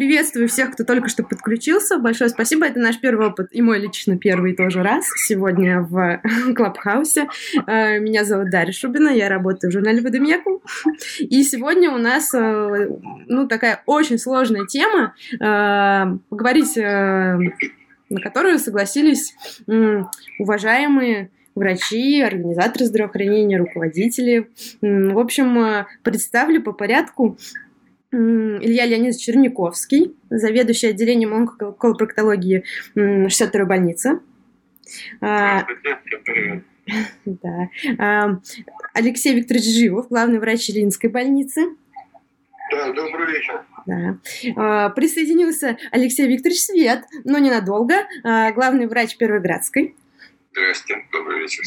Приветствую всех, кто только что подключился. Большое спасибо. Это наш первый опыт, и мой лично первый тоже раз сегодня в Клабхаусе. Э, меня зовут Дарья Шубина, я работаю в журнале «Водомекум». И сегодня у нас э, ну, такая очень сложная тема. Э, поговорить, на которую согласились уважаемые врачи, организаторы здравоохранения, руководители. В общем, представлю по порядку Илья Леонидович Черняковский, заведующий отделением онкоколопроктологии 62-й больницы. А, да. А, Алексей Викторович Живов, главный врач Ильинской больницы. Да, добрый вечер. Да. А, присоединился Алексей Викторович Свет, но ненадолго, главный врач Первоградской. Здравствуйте, добрый вечер.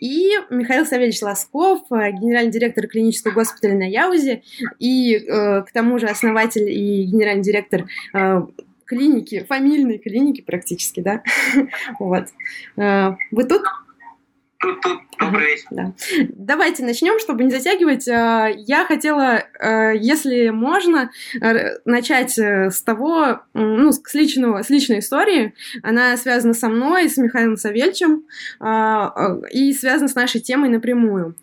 И Михаил Савельевич Лосков, э, генеральный директор клинического госпиталя на Яузе, и э, к тому же основатель и генеральный директор э, клиники, фамильной клиники практически, да. Вот. Вы тут? Тут, тут, добрый вечер. Да. Давайте начнем, чтобы не затягивать. Э, я хотела, э, если можно, начать э, с того, ну, с, личного, с личной истории. Она связана со мной, с Михаилом Савельчем, и связана с нашей темой напрямую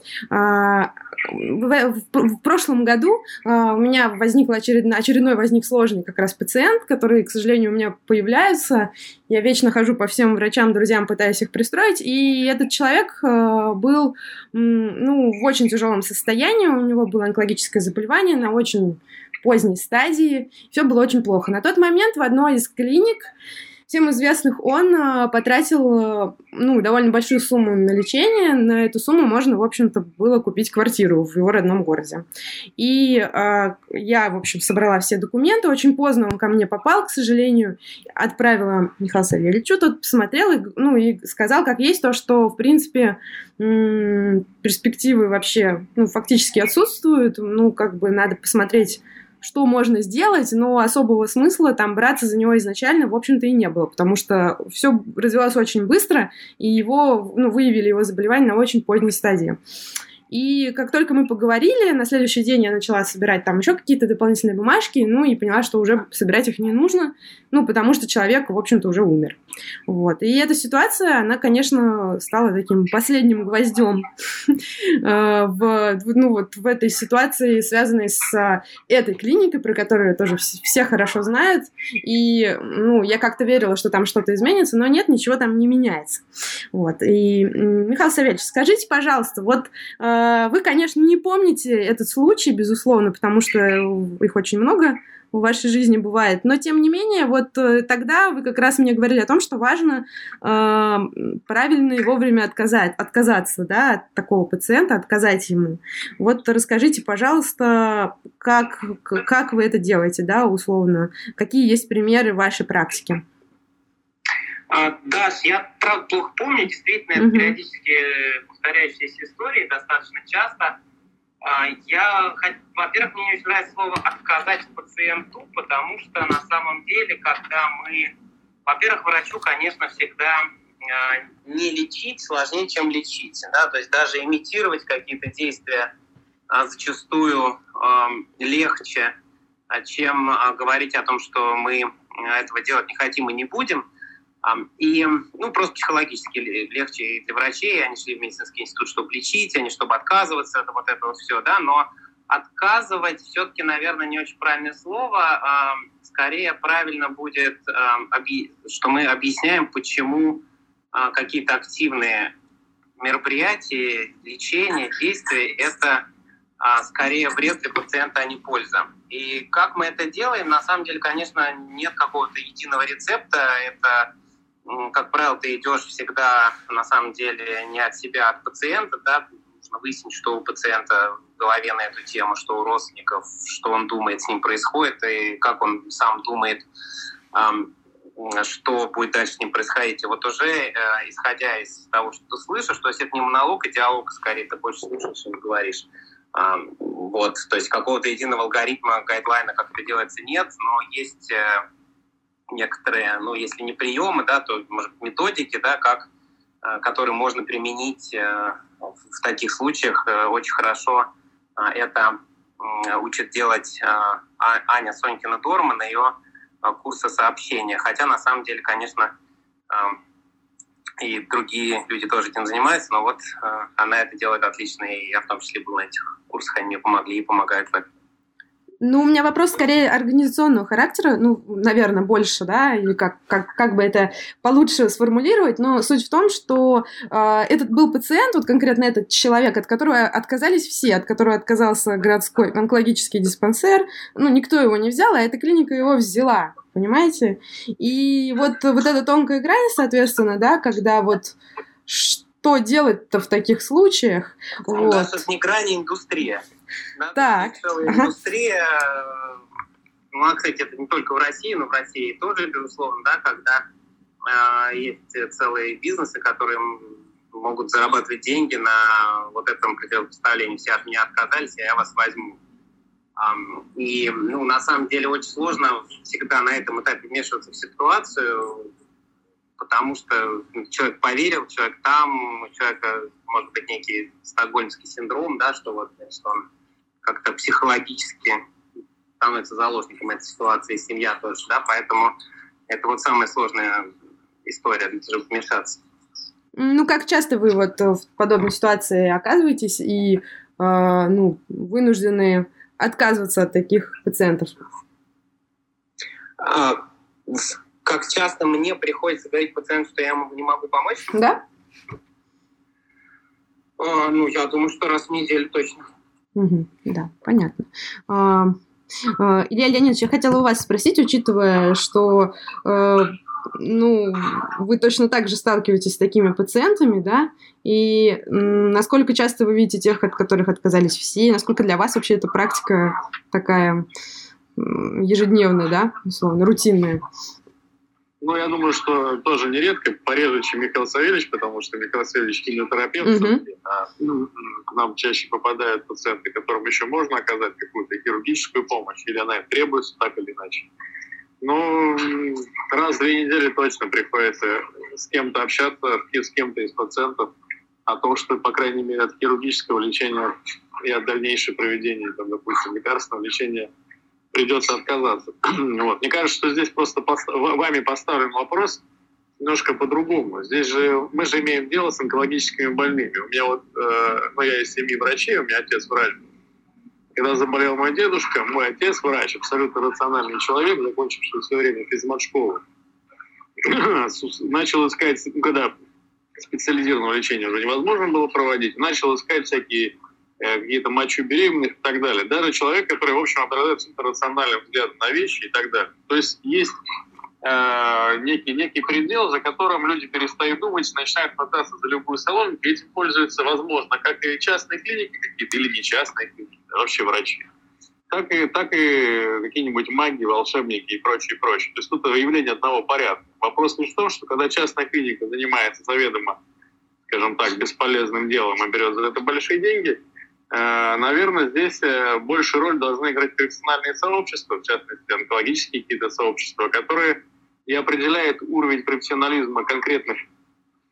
в, в, в прошлом году а, у меня возник очередной, очередной возник сложный как раз пациент, который, к сожалению, у меня появляются. Я вечно хожу по всем врачам, друзьям, пытаюсь их пристроить. И этот человек а, был ну, в очень тяжелом состоянии. У него было онкологическое заболевание на очень поздней стадии. Все было очень плохо. На тот момент в одной из клиник всем известных, он а, потратил а, ну, довольно большую сумму на лечение. На эту сумму можно, в общем-то, было купить квартиру в его родном городе. И а, я, в общем, собрала все документы. Очень поздно он ко мне попал, к сожалению. Отправила Михаилу Савельевичу. Тот посмотрел и, ну, и сказал, как есть то, что, в принципе, перспективы вообще ну, фактически отсутствуют. Ну, как бы надо посмотреть что можно сделать, но особого смысла там браться за него изначально, в общем-то, и не было, потому что все развивалось очень быстро, и его, ну, выявили его заболевание на очень поздней стадии. И как только мы поговорили, на следующий день я начала собирать там еще какие-то дополнительные бумажки, ну и поняла, что уже собирать их не нужно, ну потому что человек, в общем-то, уже умер. Вот. И эта ситуация, она, конечно, стала таким последним гвоздем э, в, ну, вот в этой ситуации, связанной с э, этой клиникой, про которую тоже все хорошо знают. И ну, я как-то верила, что там что-то изменится, но нет, ничего там не меняется. Вот. И, Михаил Савельевич, скажите, пожалуйста, вот э, вы, конечно, не помните этот случай, безусловно, потому что их очень много в вашей жизни бывает. Но, тем не менее, вот э, тогда вы как раз мне говорили о том, что важно э, правильно и вовремя отказать, отказаться да, от такого пациента, отказать ему. Вот расскажите, пожалуйста, как, как вы это делаете, да, условно? Какие есть примеры вашей практике? А, да, я правда плохо помню, действительно, это периодически повторяющиеся истории достаточно часто. А, я, во-первых, мне не очень нравится слово «отказать пациенту», потому что на самом деле, когда мы, во-первых, врачу, конечно, всегда а, не лечить сложнее, чем лечить. Да? То есть даже имитировать какие-то действия зачастую легче, чем говорить о том, что мы этого делать не хотим и не будем – и, ну, просто психологически легче для врачей, они шли в медицинский институт, чтобы лечить, а не чтобы отказываться от вот этого все, да, но отказывать все-таки, наверное, не очень правильное слово. Скорее правильно будет, что мы объясняем, почему а, какие-то активные мероприятия, лечение, действия — это а, скорее вред для пациента, а не польза. И как мы это делаем, на самом деле, конечно, нет какого-то единого рецепта. Это как правило, ты идешь всегда, на самом деле, не от себя, а от пациента, да, нужно выяснить, что у пациента в голове на эту тему, что у родственников, что он думает, с ним происходит, и как он сам думает, что будет дальше с ним происходить. И вот уже, э, исходя из того, что ты слышишь, то есть это не монолог, а диалог, скорее, ты больше слушаешь, чем говоришь. Вот, то есть какого-то единого алгоритма, гайдлайна, как это делается, нет, но есть э, некоторые, ну, если не приемы, да, то, может, методики, да, как, э, которые можно применить э, в таких случаях э, очень хорошо это учит делать а, Аня Сонькина Дорма на ее курсы сообщения. Хотя на самом деле, конечно, и другие люди тоже этим занимаются, но вот она это делает отлично, и я в том числе был на этих курсах, они мне помогли и помогают в этом. Ну, у меня вопрос скорее организационного характера, ну, наверное, больше, да, или как, как, как бы это получше сформулировать, но суть в том, что э, этот был пациент, вот конкретно этот человек, от которого отказались все, от которого отказался городской онкологический диспансер, ну, никто его не взял, а эта клиника его взяла, понимаете? И вот, вот эта тонкая грань, соответственно, да, когда вот что делать-то в таких случаях? У вот. нас тут не грани индустрия. Да, так. Целая индустрия. Ну, а, кстати, это не только в России, но в России тоже, безусловно, да, когда э, есть целые бизнесы, которые могут зарабатывать деньги на вот этом противопоставлении. Все от меня отказались, а я вас возьму. И ну, на самом деле очень сложно всегда на этом этапе вмешиваться в ситуацию, потому что человек поверил, человек там, у человека может быть некий стокгольмский синдром, да, что вот что он как-то психологически становится заложником этой ситуации, и семья тоже, да, поэтому это вот самая сложная история, чтобы вмешаться. Ну, как часто вы вот в подобной ситуации оказываетесь и э, ну, вынуждены отказываться от таких пациентов? А, как часто мне приходится говорить пациенту, что я ему не могу помочь? Да. А, ну, я думаю, что раз в неделю точно. Угу, да, понятно. А, а, Илья Леонидович, я хотела у вас спросить, учитывая, что э, ну, вы точно так же сталкиваетесь с такими пациентами, да, и насколько часто вы видите тех, от которых отказались все, насколько для вас вообще эта практика такая ежедневная, да, условно, рутинная? Ну, я думаю, что тоже нередко, пореже, чем Михаил Савельевич, потому что Михаил Савельевич химиотерапевт, mm-hmm. а ну, к нам чаще попадают пациенты, которым еще можно оказать какую-то хирургическую помощь, или она им требуется так или иначе. Ну, раз в две недели точно приходится с кем-то общаться, с кем-то из пациентов о том, что, по крайней мере, от хирургического лечения и от дальнейшего проведения, там, допустим, лекарственного лечения – придется отказаться. вот. Мне кажется, что здесь просто вами поставлен вопрос немножко по-другому. Здесь же мы же имеем дело с онкологическими больными. У меня вот, э, ну я из семьи врачей, у меня отец врач. Когда заболел мой дедушка, мой отец врач, абсолютно рациональный человек, закончивший все время физмат-школу, начал искать, ну, когда специализированного лечения уже невозможно было проводить, начал искать всякие какие-то мочу беременных и так далее. Даже человек, который, в общем, обладает рациональным взглядом на вещи и так далее. То есть есть э, некий, некий предел, за которым люди перестают думать, начинают хвататься за любую соломинку, и этим пользуются, возможно, как и частные клиники какие-то, или не частные клиники, а вообще врачи. Так и, так и какие-нибудь маги, волшебники и прочее, прочее. То есть тут явление одного порядка. Вопрос лишь в том, что когда частная клиника занимается заведомо, скажем так, бесполезным делом и берет за это большие деньги – Э, наверное, здесь э, большую роль должны играть профессиональные сообщества, в частности, онкологические какие-то сообщества, которые и определяют уровень профессионализма конкретных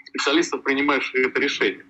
специалистов, принимающих это решение.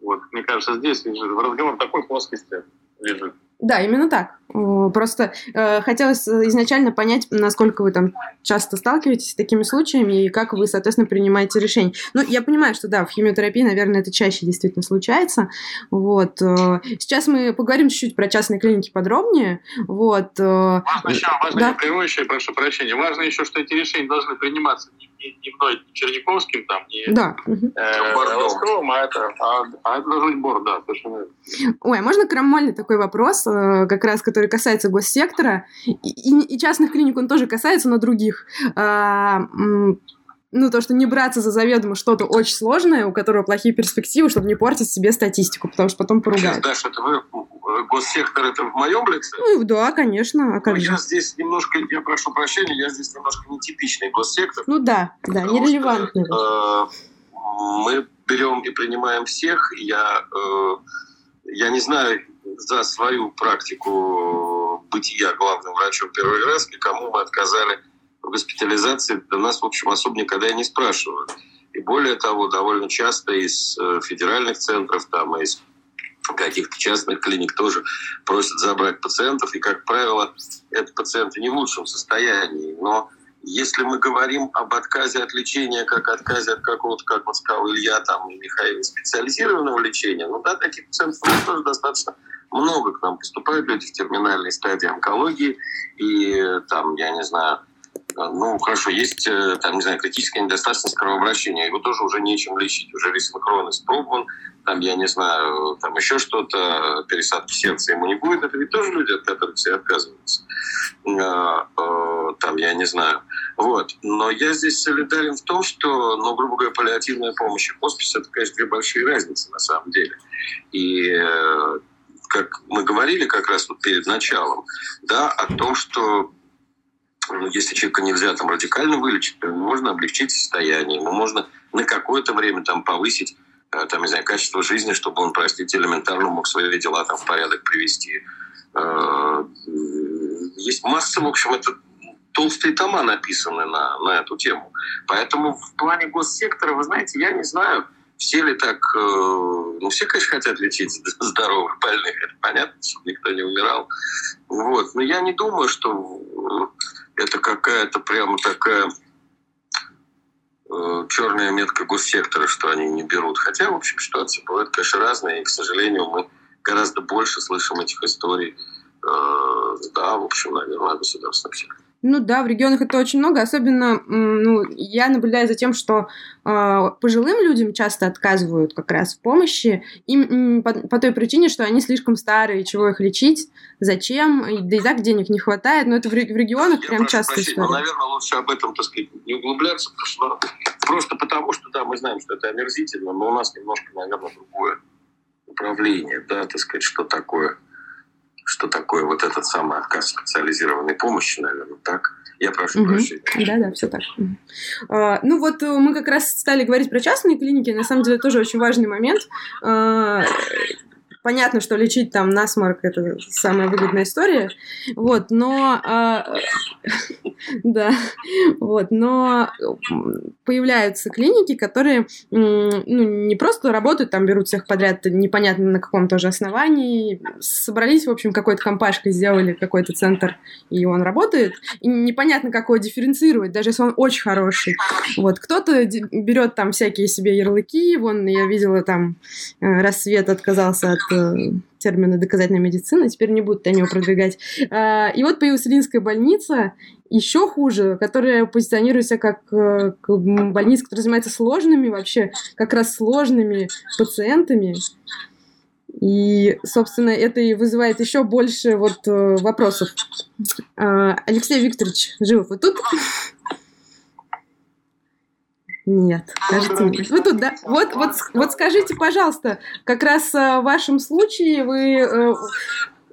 Вот, мне кажется, здесь лежит, в разговор такой плоскости лежит. Да, именно так. Просто э, хотелось изначально понять, насколько вы там часто сталкиваетесь с такими случаями и как вы, соответственно, принимаете решения. Ну, я понимаю, что да, в химиотерапии, наверное, это чаще действительно случается. Вот. Э, сейчас мы поговорим чуть-чуть про частные клиники подробнее. Вот. Э, важно еще, важно да? не прерывающее, прошу прощения, важно еще, что эти решения должны приниматься не, не, не мной, не Черниковским, там, не да. э, Бордовым, а это, а, а это должен быть Борд, да, совершенно Ой, а можно крамольный такой вопрос, э, как раз, который касается госсектора, и, и, и частных клиник он тоже касается, но других. А, ну, то, что не браться за заведомо что-то очень сложное, у которого плохие перспективы, чтобы не портить себе статистику, потому что потом поругают. Даша, это вы, э, госсектор, это в моем лице? Ну, да, конечно. А как ну, же? Я здесь немножко, я прошу прощения, я здесь немножко нетипичный госсектор. Ну да, да, нерелевантный. Что, э, мы берем и принимаем всех. Я, э, я не знаю за свою практику бытия главным врачом и кому мы отказали в госпитализации, до нас, в общем, особо никогда и не спрашивают. И более того, довольно часто из э, федеральных центров, там, из каких-то частных клиник тоже просят забрать пациентов, и, как правило, это пациенты не в лучшем состоянии. Но если мы говорим об отказе от лечения, как отказе от какого-то, как вот сказал Илья там, и Михаил, специализированного лечения, ну да, таких пациентов тоже достаточно много к нам поступают люди в терминальной стадии онкологии, и там, я не знаю, ну, хорошо, есть, э, там, не знаю, критическая недостаточность кровообращения, его тоже уже нечем лечить, уже рисинхрон испробован, там, я не знаю, там еще что-то, пересадки сердца ему не будет, это ведь тоже люди, от которых все отказываются. Там, я не знаю. Вот. Но я здесь солидарен в том, что, ну, грубо говоря, паллиативная помощь и хоспис – это, конечно, две большие разницы на самом деле. И э, как мы говорили как раз вот перед началом, да, о том, что ну, если человека нельзя там радикально вылечить, то можно облегчить состояние, ему можно на какое-то время там повысить э, там, не знаю, качество жизни, чтобы он, простите, элементарно мог свои дела там в порядок привести. Э, есть масса, в общем, это толстые тома написаны на, на эту тему. Поэтому в плане госсектора, вы знаете, я не знаю, все ли так... Э, ну, все, конечно, хотят лечить здоровых больных, это понятно, чтобы никто не умирал. Вот. Но я не думаю, что это какая-то прямо такая э, черная метка госсектора, что они не берут. Хотя, в общем, ситуации бывают, конечно, разные, и, к сожалению, мы гораздо больше слышим этих историй, э, да, в общем, наверное, о государственном. Ну да, в регионах это очень много, особенно ну, я наблюдаю за тем, что э, пожилым людям часто отказывают как раз в помощи, им, по, по той причине, что они слишком старые, чего их лечить, зачем, да и так денег не хватает, но это в, в регионах я прям часто прощения, история. Но, наверное, лучше об этом, так сказать, не углубляться, потому что, просто потому что, да, мы знаем, что это омерзительно, но у нас немножко, наверное, другое управление, да, так сказать, что такое что такое вот этот самый отказ специализированной помощи, наверное, так? Я прошу угу. прощения. Да, да, все так. А, ну вот э, мы как раз стали говорить про частные клиники. На самом деле тоже очень важный момент. А, Понятно, что лечить там насморк – это самая выгодная история, вот, но... Э, да, вот, но появляются клиники, которые ну, не просто работают, там берут всех подряд, непонятно на каком тоже основании, собрались, в общем, какой-то компашкой, сделали какой-то центр, и он работает, и непонятно, как его дифференцировать, даже если он очень хороший. Вот, кто-то берет там всякие себе ярлыки, вон, я видела там, э, рассвет отказался от Э, термины доказательной медицины, теперь не будут они его продвигать. А, и вот появилась Линская больница, еще хуже, которая позиционируется как э, больница, которая занимается сложными, вообще как раз сложными пациентами. И, собственно, это и вызывает еще больше вот э, вопросов. Алексей Викторович Живов, вы тут? Нет, кажется, нет. Вы тут, да? Вот, вот, вот скажите, пожалуйста, как раз в вашем случае вы э,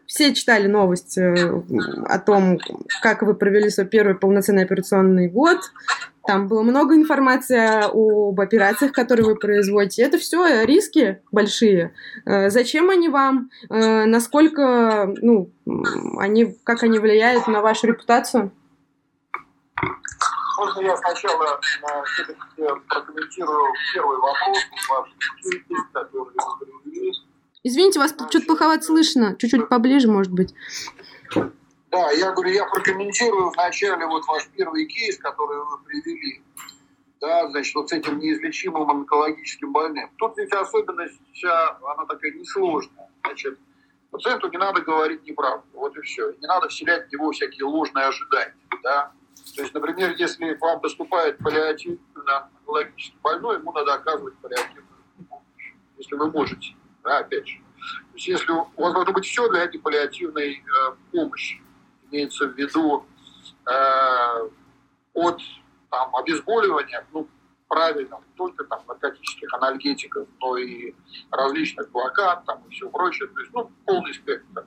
все читали новость э, о том, как вы провели свой первый полноценный операционный год. Там было много информации об операциях, которые вы производите. Это все риски большие. Э, зачем они вам? Насколько, ну, они, как они влияют на вашу репутацию? Можно я сначала все-таки прокомментирую первый вопрос, ваш который вы привели. Извините, вас Значит, что-то плоховато слышно. Чуть-чуть поближе, может быть. Да, я говорю, я прокомментирую вначале вот ваш первый кейс, который вы привели. Да, значит, вот с этим неизлечимым онкологическим больным. Тут ведь особенность она такая несложная. Значит, пациенту не надо говорить неправду. Вот и все. Не надо вселять в него всякие ложные ожидания. Да? То есть, например, если вам поступает паллиативно онкологически больной, ему надо оказывать паллиативную помощь, если вы можете, да, опять же. То есть, если у вас должно быть все для этой паллиативной э, помощи, имеется в виду э, от там, обезболивания, ну, правильно, не только там наркотических анальгетиков, но и различных блокад там, и все прочее, то есть, ну, полный спектр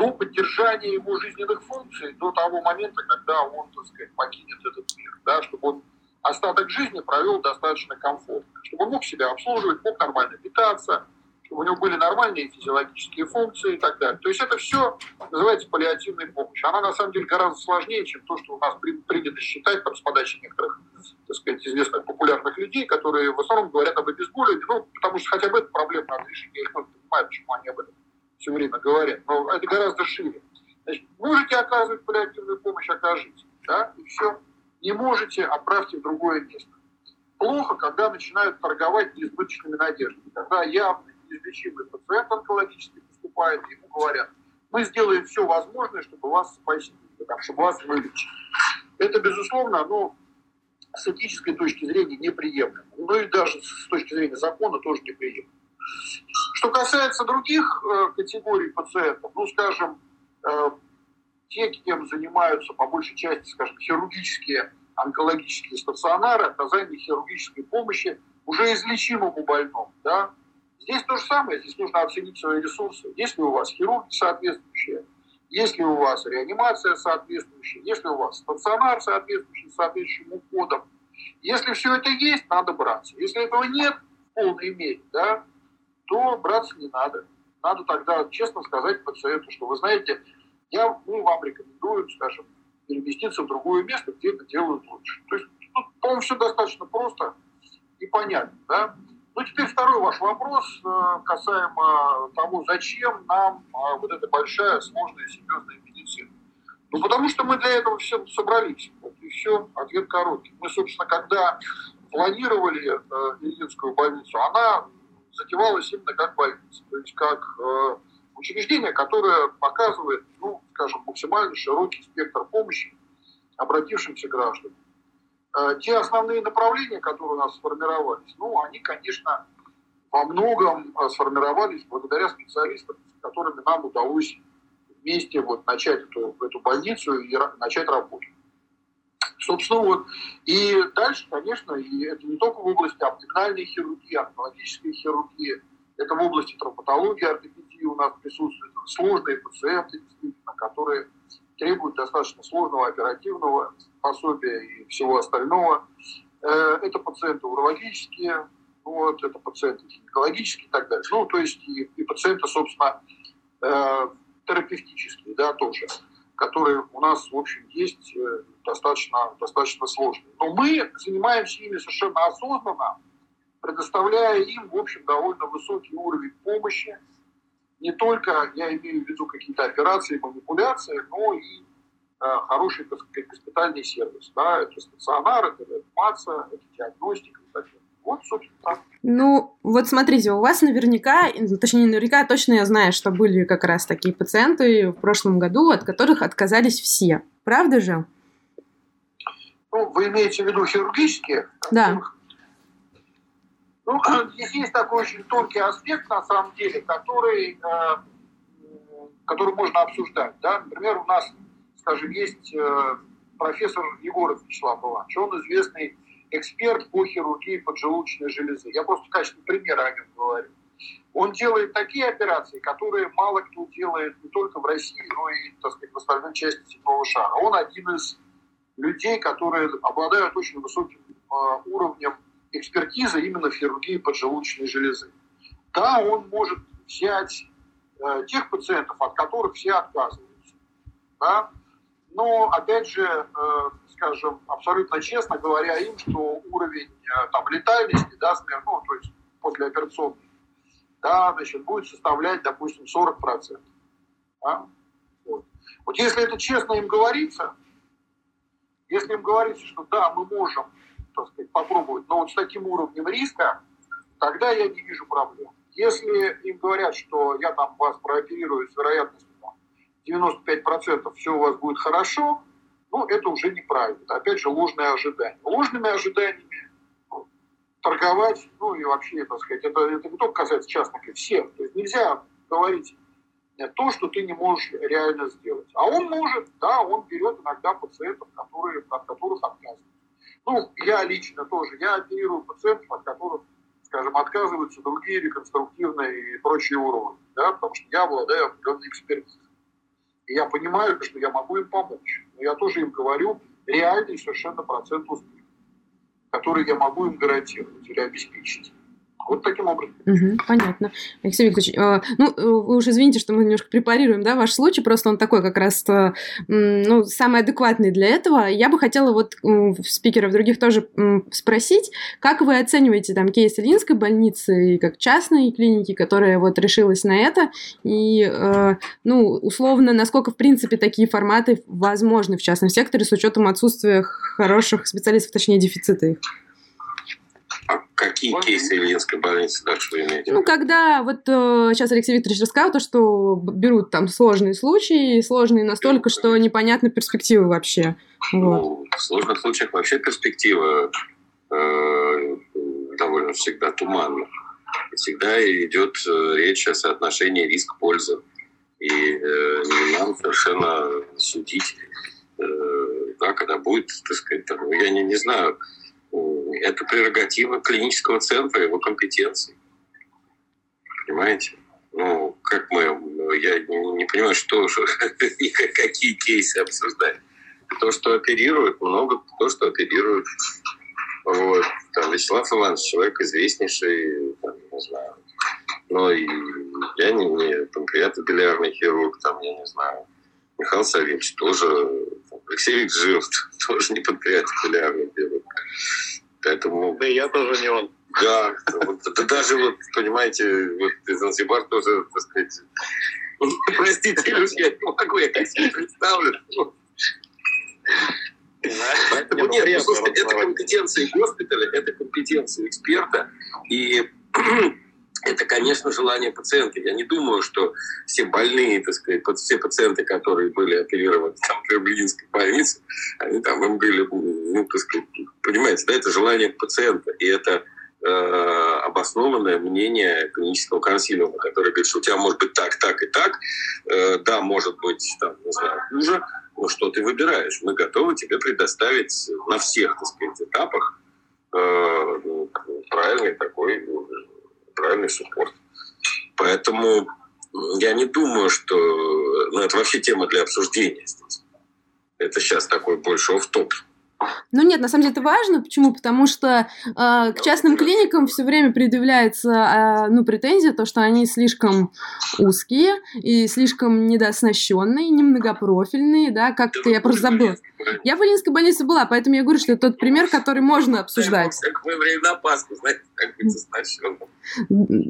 до поддержания его жизненных функций, до того момента, когда он, так сказать, покинет этот мир, да, чтобы он остаток жизни провел достаточно комфортно, чтобы он мог себя обслуживать, мог нормально питаться, чтобы у него были нормальные физиологические функции и так далее. То есть это все называется паллиативной помощью. Она на самом деле гораздо сложнее, чем то, что у нас принято считать там, с подачи некоторых так сказать, известных популярных людей, которые в основном говорят об обезболивании, ну, потому что хотя бы эту проблему надо решить. Я их понимаю, почему они об этом все время говорят. Но это гораздо шире. Значит, можете оказывать паллиативную помощь, окажите. Да? И все. Не можете, отправьте в другое место. Плохо, когда начинают торговать неизбыточными надеждами. Когда явно неизлечимый пациент онкологически поступает, ему говорят, мы сделаем все возможное, чтобы вас спасти, чтобы вас вылечить. Это, безусловно, оно с этической точки зрения неприемлемо. Ну и даже с точки зрения закона тоже неприемлемо. Что касается других э, категорий пациентов, ну, скажем, э, те, кем занимаются по большей части, скажем, хирургические, онкологические стационары, оказание хирургической помощи уже излечимому больному, да, Здесь то же самое, здесь нужно оценить свои ресурсы. Если у вас хирурги соответствующие, если у вас реанимация соответствующая, если у вас стационар соответствующий соответствующим уходом, если все это есть, надо браться. Если этого нет в полной мере, да, то браться не надо. Надо тогда честно сказать пациенту, что вы знаете, я, мы вам рекомендуем, скажем, переместиться в другое место, где это делают лучше. То есть тут, по-моему, все достаточно просто и понятно. Да? Ну, теперь второй ваш вопрос э, касаемо того, зачем нам а, вот эта большая, сложная, серьезная медицина. Ну, потому что мы для этого все собрались. Вот и все, ответ короткий. Мы, собственно, когда планировали э, Ильинскую больницу, она затевалась именно как больница, то есть как э, учреждение, которое показывает, ну, скажем, максимально широкий спектр помощи обратившимся гражданам. Э, те основные направления, которые у нас сформировались, ну, они, конечно, во многом э, сформировались благодаря специалистам, с которыми нам удалось вместе вот начать эту, эту больницу и начать работу. Собственно, вот. И дальше, конечно, и это не только в области абдоминальной хирургии, онкологической хирургии, это в области травматологии, ортопедии у нас присутствуют сложные пациенты, действительно, которые требуют достаточно сложного оперативного пособия и всего остального. Э, это пациенты урологические, вот, это пациенты гинекологические и так далее. Ну, то есть и, и пациенты, собственно, э, терапевтические, да, тоже, которые у нас, в общем, есть э, достаточно, достаточно сложные. Но мы занимаемся ими совершенно осознанно, предоставляя им, в общем, довольно высокий уровень помощи, не только, я имею в виду какие-то операции, манипуляции, но и э, хороший, так сказать, госпитальный сервис. Да? Это стационар, это реанимация, это диагностика и так далее. Вот, собственно. Ну, вот смотрите, у вас наверняка, точнее, наверняка точно я знаю, что были как раз такие пациенты в прошлом году, от которых отказались все. Правда же? Ну, вы имеете в виду хирургические? Да. Ну, здесь есть такой очень тонкий аспект, на самом деле, который, э, который можно обсуждать. Да? Например, у нас, скажем, есть э, профессор Егоров Вячеслав Иванович. Он известный эксперт по хирургии поджелудочной железы. Я просто в качестве примера о нем говорю. Он делает такие операции, которые мало кто делает не только в России, но и, так сказать, в остальной части земного шара. Он один из людей, которые обладают очень высоким э, уровнем экспертиза именно в хирургии поджелудочной железы. Да, он может взять э, тех пациентов, от которых все отказываются. Да? Но, опять же, э, скажем, абсолютно честно говоря им, что уровень э, там, летальности, да, смерть, ну, то есть послеоперационный, да, значит, будет составлять, допустим, 40%. Да? Вот. вот если это честно им говорится, если им говорится, что да, мы можем так сказать, попробовать, но вот с таким уровнем риска, тогда я не вижу проблем. Если им говорят, что я там вас прооперирую с вероятностью 95% все у вас будет хорошо, ну, это уже неправильно. Опять же, ложные ожидания. Ложными ожиданиями торговать, ну, и вообще, так сказать, это, это не только касается частных, и всех. То есть нельзя говорить то, что ты не можешь реально сделать. А он может, да, он берет иногда пациентов, которые, от которых отказывают. Ну, я лично тоже, я оперирую пациентов, от которых, скажем, отказываются другие реконструктивные и прочие уровни, да, потому что я обладаю определенной экспертизой. И я понимаю, что я могу им помочь. Но я тоже им говорю реальный совершенно процент успеха, который я могу им гарантировать или обеспечить. Вот таким образом. Угу, понятно. Алексей Викторович, э, ну, э, вы уж извините, что мы немножко препарируем, да, ваш случай, просто он такой как раз, э, ну, самый адекватный для этого. Я бы хотела вот э, спикеров других тоже э, спросить, как вы оцениваете там кейс Ильинской больницы и как частной клиники, которая вот решилась на это, и, э, ну, условно, насколько, в принципе, такие форматы возможны в частном секторе с учетом отсутствия хороших специалистов, точнее, дефицита их? Какие вот. кейсы Ильинской больницы дальше вы имеете? Ну, когда вот э, сейчас Алексей Викторович рассказал, то, что берут там сложные случаи, сложные настолько, что непонятны перспективы вообще. Вот. Ну, в сложных случаях вообще перспектива э, довольно всегда туманна. Всегда идет э, речь о соотношении риск-пользы. И э, нам совершенно судить, э, да, когда будет, так сказать, там, я не, не знаю, это прерогатива клинического центра, его компетенции. Понимаете? Ну, как мы, я не, понимаю, что, что какие кейсы обсуждать. То, что оперируют, много то, что оперируют. Вот. Там Вячеслав Иванович, человек известнейший, там, не знаю. Но и я не, не панкреатобилиарный хирург, там, я не знаю. Михаил Савельевич тоже, Алексей Викторович тоже не панкреатобилиарный хирург. Поэтому... Да я тоже не он. Да, вот, да даже вот, понимаете, вот Занзибар тоже, так сказать, простите, я не могу, я как себе представлю. Поэтому нет, ну, слушайте, это компетенция госпиталя, это компетенция эксперта, и это, конечно, желание пациента. Я не думаю, что все больные, так сказать, все пациенты, которые были оперированы там, в Люблинской больнице, они там им были, ну, так сказать, понимаете, да, это желание пациента. И это э, обоснованное мнение клинического консилиума, который говорит, что у тебя может быть так, так и так, э, да, может быть, там, не знаю, хуже, но что ты выбираешь? Мы готовы тебе предоставить на всех, так сказать, этапах э, ну, правильный такой правильный суппорт. Поэтому я не думаю, что ну, это вообще тема для обсуждения здесь. Это сейчас такой больше оф-топ. Ну нет, на самом деле это важно. Почему? Потому что э, к частным клиникам все время предъявляется э, ну, претензия, то, что они слишком узкие и слишком недооснащенные, немногопрофильные, да, как-то я просто забыла. Я в Ильинской больнице была, поэтому я говорю, что это тот пример, который можно обсуждать. Как мы время на Пасху, знаете, как быть оснащенным.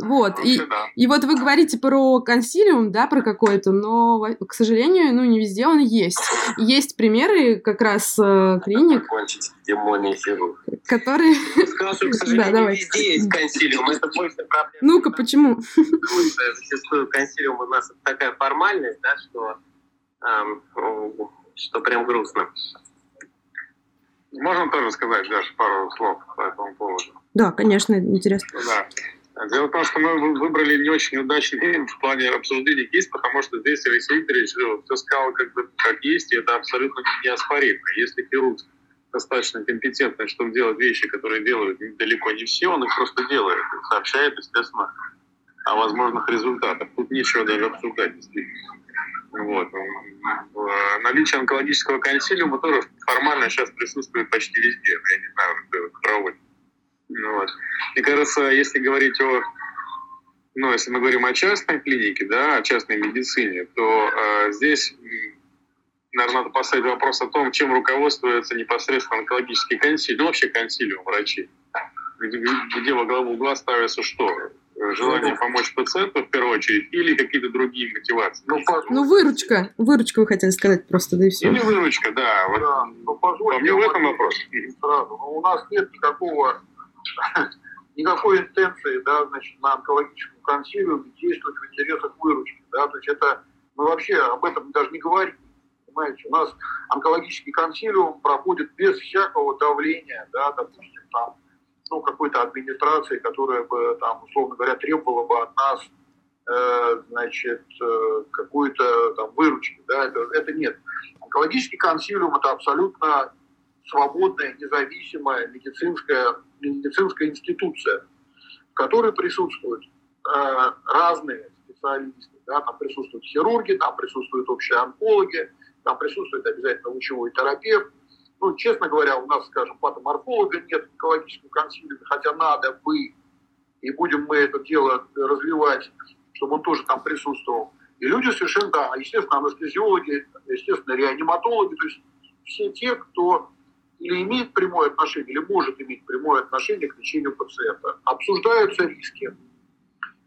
Вот, и, и вот вы говорите про консилиум, да, про какой-то, но, к сожалению, ну, не везде он есть. Есть примеры как раз э, клиник, закончить демоний хирург. Который... Сказал, что, к сожалению, да, везде есть консилиум. Это больше проблема. Ну-ка, почему? Зачастую консилиум у нас такая формальность, да, что, эм, что прям грустно. Можно тоже сказать, Даша, пару слов по этому поводу? Да, конечно, интересно. Да. Дело в том, что мы выбрали не очень удачный день в плане обсуждения кейс, потому что здесь Алексей Викторович все сказал как, бы, как есть, и это абсолютно неоспоримо. Если хирург достаточно компетентный, чтобы делать вещи, которые делают далеко не все, он их просто делает сообщает, естественно, о возможных результатах. Тут нечего даже обсуждать, действительно. Вот. Наличие онкологического консилиума тоже формально сейчас присутствует почти везде. Я не знаю, кто проводит. Вот. Мне кажется, если говорить о ну, если мы говорим о частной клинике, да, о частной медицине, то э, здесь, наверное, надо поставить вопрос о том, чем руководствуется непосредственно онкологический консилиум, ну, вообще консилиум врачей, где, где во главу угла ставится что? Желание помочь пациенту в первую очередь или какие-то другие мотивации? Ну, ну выручка. Выручка вы хотели сказать просто, да и все. Или выручка, да. Вот. да ну, позвольте, По мне в этом вопрос. Сразу. Но у нас нет никакого никакой интенции, да, значит, на онкологическом консилиуме действовать в интересах выручки, да, то есть это мы вообще об этом даже не говорим, понимаете, у нас онкологический консилиум проходит без всякого давления, да, допустим, там, ну, какой-то администрации, которая бы, там, условно говоря, требовала бы от нас, э, значит, э, какой-то там выручки, да, это, это нет. Онкологический консилиум – это абсолютно свободная, независимая медицинская, медицинская институция, в которой присутствуют э, разные специалисты. Да, там присутствуют хирурги, там присутствуют общие онкологи, там присутствует обязательно лучевой терапевт. Ну, честно говоря, у нас, скажем, патоморфолога нет в онкологическом консилиуме, хотя надо бы. и будем мы это дело развивать, чтобы он тоже там присутствовал. И люди совершенно, да, естественно, анестезиологи, естественно, реаниматологи, то есть все те, кто или имеет прямое отношение, или может иметь прямое отношение к лечению пациента. Обсуждаются риски,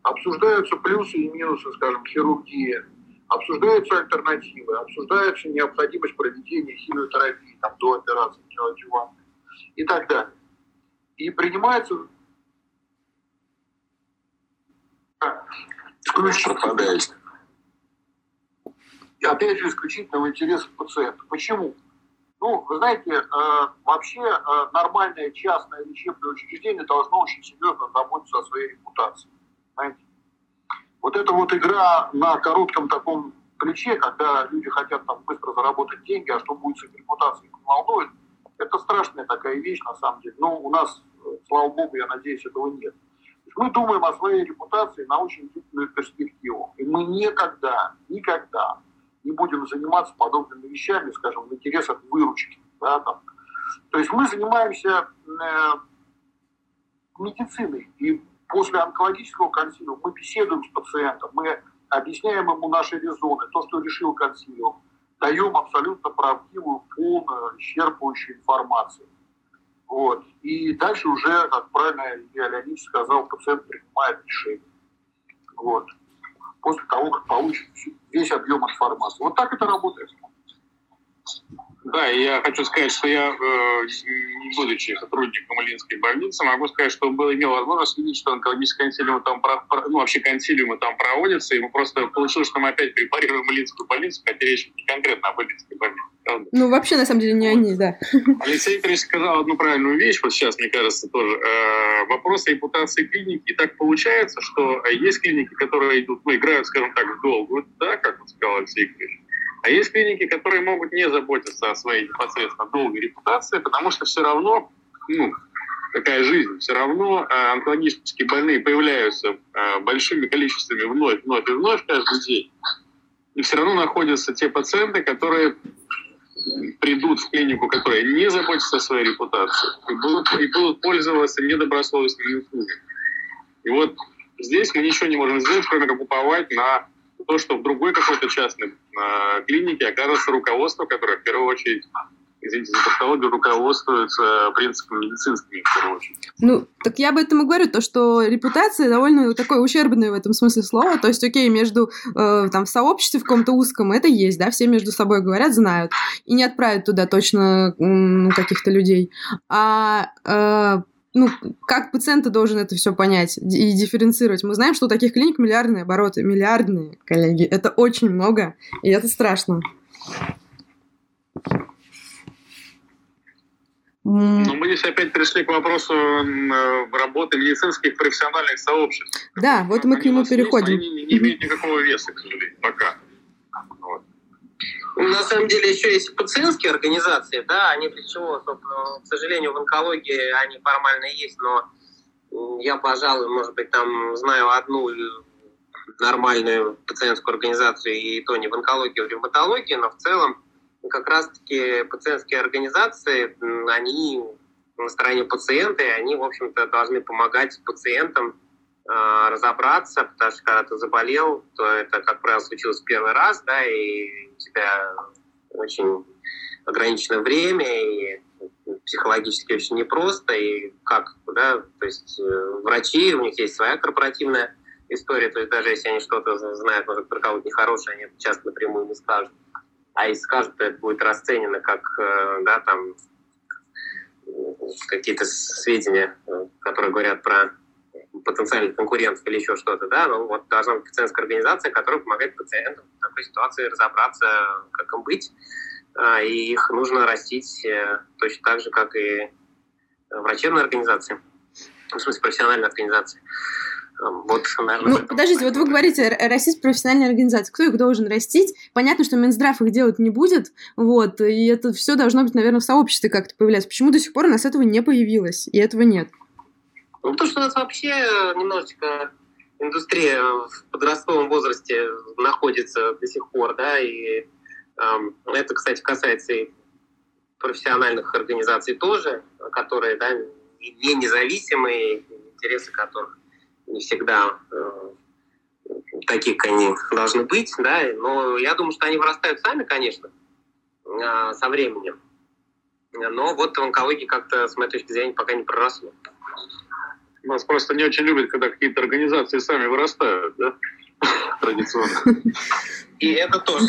обсуждаются плюсы и минусы, скажем, хирургии, обсуждаются альтернативы, обсуждается необходимость проведения химиотерапии там, до операции неоадювантной и так далее. И принимается исключительно, опять же, исключительно в интересах пациента. Почему? Ну, вы знаете, э, вообще э, нормальное частное лечебное учреждение должно очень серьезно заботиться о своей репутации. Знаете? Вот эта вот игра на коротком таком ключе, когда люди хотят там быстро заработать деньги, а что будет с их репутацией, их волнует, это страшная такая вещь на самом деле. Но у нас, э, слава богу, я надеюсь, этого нет. Мы думаем о своей репутации на очень длительную перспективу. И мы никогда, никогда не будем заниматься подобными вещами, скажем, в интересах выручки. Да, там. То есть мы занимаемся э, медициной. И после онкологического консилиума мы беседуем с пациентом, мы объясняем ему наши резоны, то, что решил консилиум, даем абсолютно правдивую, полную, исчерпывающую информацию. Вот. И дальше уже, как правильно Илья Леонидович сказал, пациент принимает решение. Вот после того, как получит весь объем информации. Вот так это работает. Да, и я хочу сказать, что я, э, не будучи сотрудником Илинской больницы, могу сказать, что был, имел возможность видеть, что онкологические консилиумы там, ну, вообще консилиумы там проводятся, и мы просто получилось, что мы опять препарируем Илинскую больницу, хотя речь не конкретно об Илинской больнице. Правда? Ну, вообще, на самом деле, не вот. они, да. Алексей Викторович сказал одну правильную вещь, вот сейчас, мне кажется, тоже. Э, вопрос репутации клиники. И так получается, что есть клиники, которые идут, ну, играют, скажем так, в долгую, да, как вот сказал Алексей Викторович, а есть клиники, которые могут не заботиться о своей непосредственно долгой репутации, потому что все равно, ну, такая жизнь, все равно э, онкологические больные появляются э, большими количествами вновь, вновь и вновь каждый день. И все равно находятся те пациенты, которые придут в клинику, которая не заботится о своей репутации, и будут, и будут пользоваться недобросовестными услугами. И вот здесь мы ничего не можем сделать, кроме как уповать на то, что в другой какой-то частной э, клинике окажется руководство, которое в первую очередь извините за тавтологию, руководствуются принципами медицинскими, в первую очередь. Ну, так я об этом и говорю, то, что репутация довольно такой ущербная в этом смысле слова, то есть, окей, между, э, там, в сообществе в каком-то узком это есть, да, все между собой говорят, знают, и не отправят туда точно ну, каких-то людей. А э, ну, как пациент должен это все понять и дифференцировать? Мы знаем, что у таких клиник миллиардные обороты, миллиардные, коллеги. Это очень много, и это страшно. Но мы здесь опять пришли к вопросу работы медицинских профессиональных сообществ. Да, вот мы к нему переходим. Они не, не имеют никакого веса, к сожалению, пока. На самом деле еще есть пациентские организации, да, они для чего, к сожалению, в онкологии они формально есть, но я, пожалуй, может быть, там знаю одну нормальную пациентскую организацию, и то не в онкологии, а в ревматологии, но в целом как раз-таки пациентские организации, они на стороне пациента, и они, в общем-то, должны помогать пациентам э, разобраться, потому что когда ты заболел, то это, как правило, случилось первый раз, да, и у тебя очень ограниченное время, и психологически очень непросто, и как, да, то есть э, врачи, у них есть своя корпоративная история, то есть даже если они что-то знают, может, про кого-то нехорошее, они часто напрямую не скажут. А если скажут, то это будет расценено как, э, да, там, какие-то сведения, которые говорят про потенциальных конкурентов или еще что-то, да, ну вот должна быть пациентская организация, которая помогает пациентам в такой ситуации разобраться, как им быть, а, и их нужно растить э, точно так же, как и врачебные организации, в смысле профессиональные организации. Вот, наверное, ну, подождите, вот вы говорите, растить профессиональные организации. Кто их должен растить? Понятно, что Минздрав их делать не будет, вот, и это все должно быть, наверное, в сообществе как-то появляться. Почему до сих пор у нас этого не появилось, и этого нет? Ну, потому что у нас вообще немножечко индустрия в подростковом возрасте находится до сих пор, да, и эм, это, кстати, касается и профессиональных организаций тоже, которые, да, не независимые, интересы которых не всегда э, такие, как они должны быть, да, но я думаю, что они вырастают сами, конечно, э, со временем. Но вот в онкологии как-то, с моей точки зрения, пока не проросло. Нас просто не очень любят, когда какие-то организации сами вырастают, да? Традиционно. И это тоже.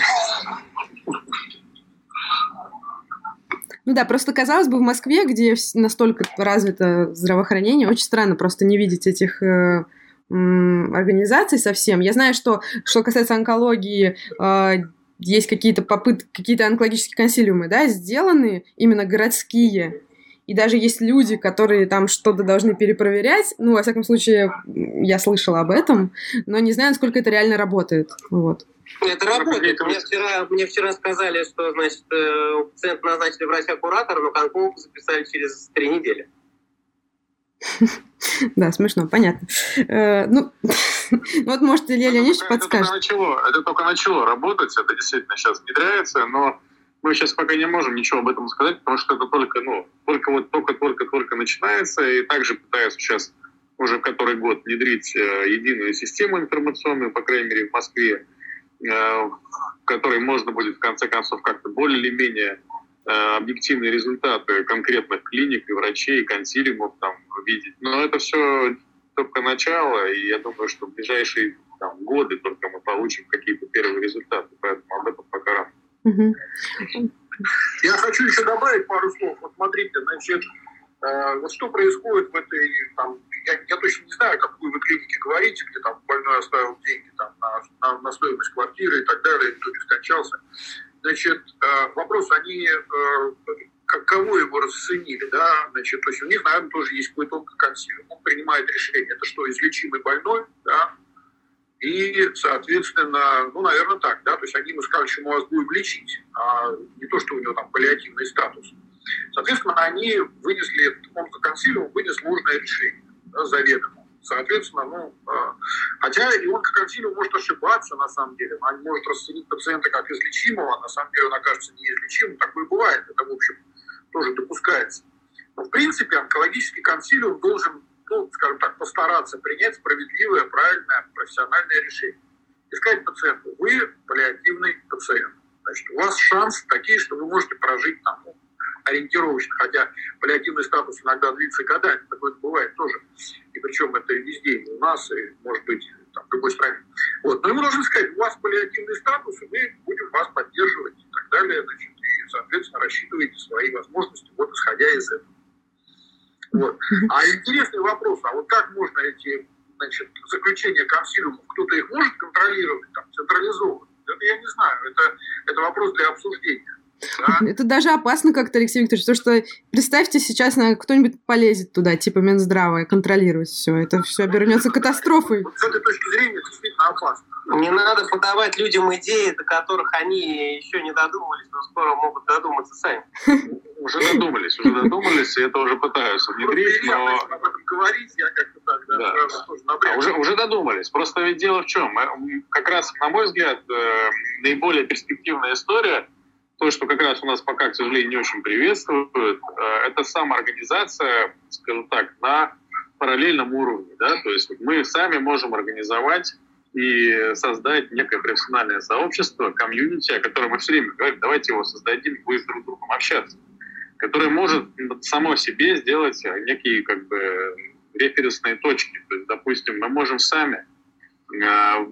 Ну да, просто казалось бы, в Москве, где настолько развито здравоохранение, очень странно просто не видеть этих э, организаций совсем. Я знаю, что что касается онкологии, э, есть какие-то попытки, какие-то онкологические консилиумы, да, сделаны именно городские. И даже есть люди, которые там что-то должны перепроверять. Ну, во всяком случае, я слышала об этом, но не знаю, насколько это реально работает. Вот. Это работает. Мне вчера, мне вчера сказали, что, значит, э, пациент назначили врача-куратора, но конкурс записали через три недели. Да, смешно, понятно. Э, ну, вот, может, Илья Леонидович подскажет. Это начало, это только начало работать, это действительно сейчас внедряется, но мы сейчас пока не можем ничего об этом сказать, потому что это только, ну, только вот только-только-только начинается, и также пытаются сейчас уже который год внедрить э, единую систему информационную, по крайней мере, в Москве, э, в которой можно будет, в конце концов, как-то более или менее э, объективные результаты конкретных клиник и врачей, и консилиумов там видеть. Но это все только начало, и я думаю, что в ближайшие там, годы только мы получим какие-то первые результаты, поэтому об этом пока рано. Я хочу еще добавить пару слов. Вот смотрите, значит, э, вот что происходит в этой, там, я, я точно не знаю, какую вы клинике говорите, где там больной оставил деньги там, на, на, на стоимость квартиры и так далее, кто не скончался. Значит, э, вопрос, они э, кого его расценили, да, значит, то есть у них, наверное, тоже есть какой-то консилиум. Он принимает решение, это что, излечимый больной, да, и, соответственно, ну, наверное, так, да, то есть они ему сказали, что мы вас будем лечить, а не то, что у него там паллиативный статус. Соответственно, они вынесли, онкоконсилиум вынес ложное решение, да, заведомо. Соответственно, ну, э, хотя и онкоконсилиум может ошибаться, на самом деле, он может расценить пациента как излечимого, а на самом деле он окажется неизлечимым, такое бывает, это, в общем, тоже допускается. Но, в принципе, онкологический консилиум должен ну, скажем так, постараться принять справедливое, правильное, профессиональное решение. И сказать пациенту, вы паллиативный пациент. Значит, у вас шанс такие, что вы можете прожить там, ну, ориентировочно, хотя паллиативный статус иногда длится годами, такое бывает тоже. И причем это везде, и у нас, и, может быть, там, в любой стране. Вот. Но ему нужно сказать, у вас паллиативный статус, и мы будем вас поддерживать и так далее, значит, и, соответственно, рассчитываете свои возможности, вот исходя из этого. Вот. А интересный вопрос, а вот как можно эти значит, заключения консилиумов, кто-то их может контролировать, там, централизовывать? Это я не знаю, это, это вопрос для обсуждения. Да? Это даже опасно как-то, Алексей Викторович, потому что представьте, сейчас кто-нибудь полезет туда, типа Минздрава, и контролировать все. Это все обернется катастрофой. Вот с этой точки зрения это действительно опасно. Не надо подавать людям идеи, до которых они еще не додумались, но скоро могут додуматься сами. Уже додумались, уже додумались, и это уже пытаются внедрить, но... говорить, я как-то так, да, а уже, уже додумались. Просто ведь дело в чем? Как раз, на мой взгляд, э, наиболее перспективная история, то, что как раз у нас пока, к сожалению, не очень приветствуют, э, это самоорганизация, скажем так, на параллельном уровне. Да? То есть мы сами можем организовать и создать некое профессиональное сообщество, комьюнити, о котором мы все время говорим, давайте его создадим, будем друг с другом общаться, которое может само себе сделать некие как бы референсные точки. То есть, допустим, мы можем сами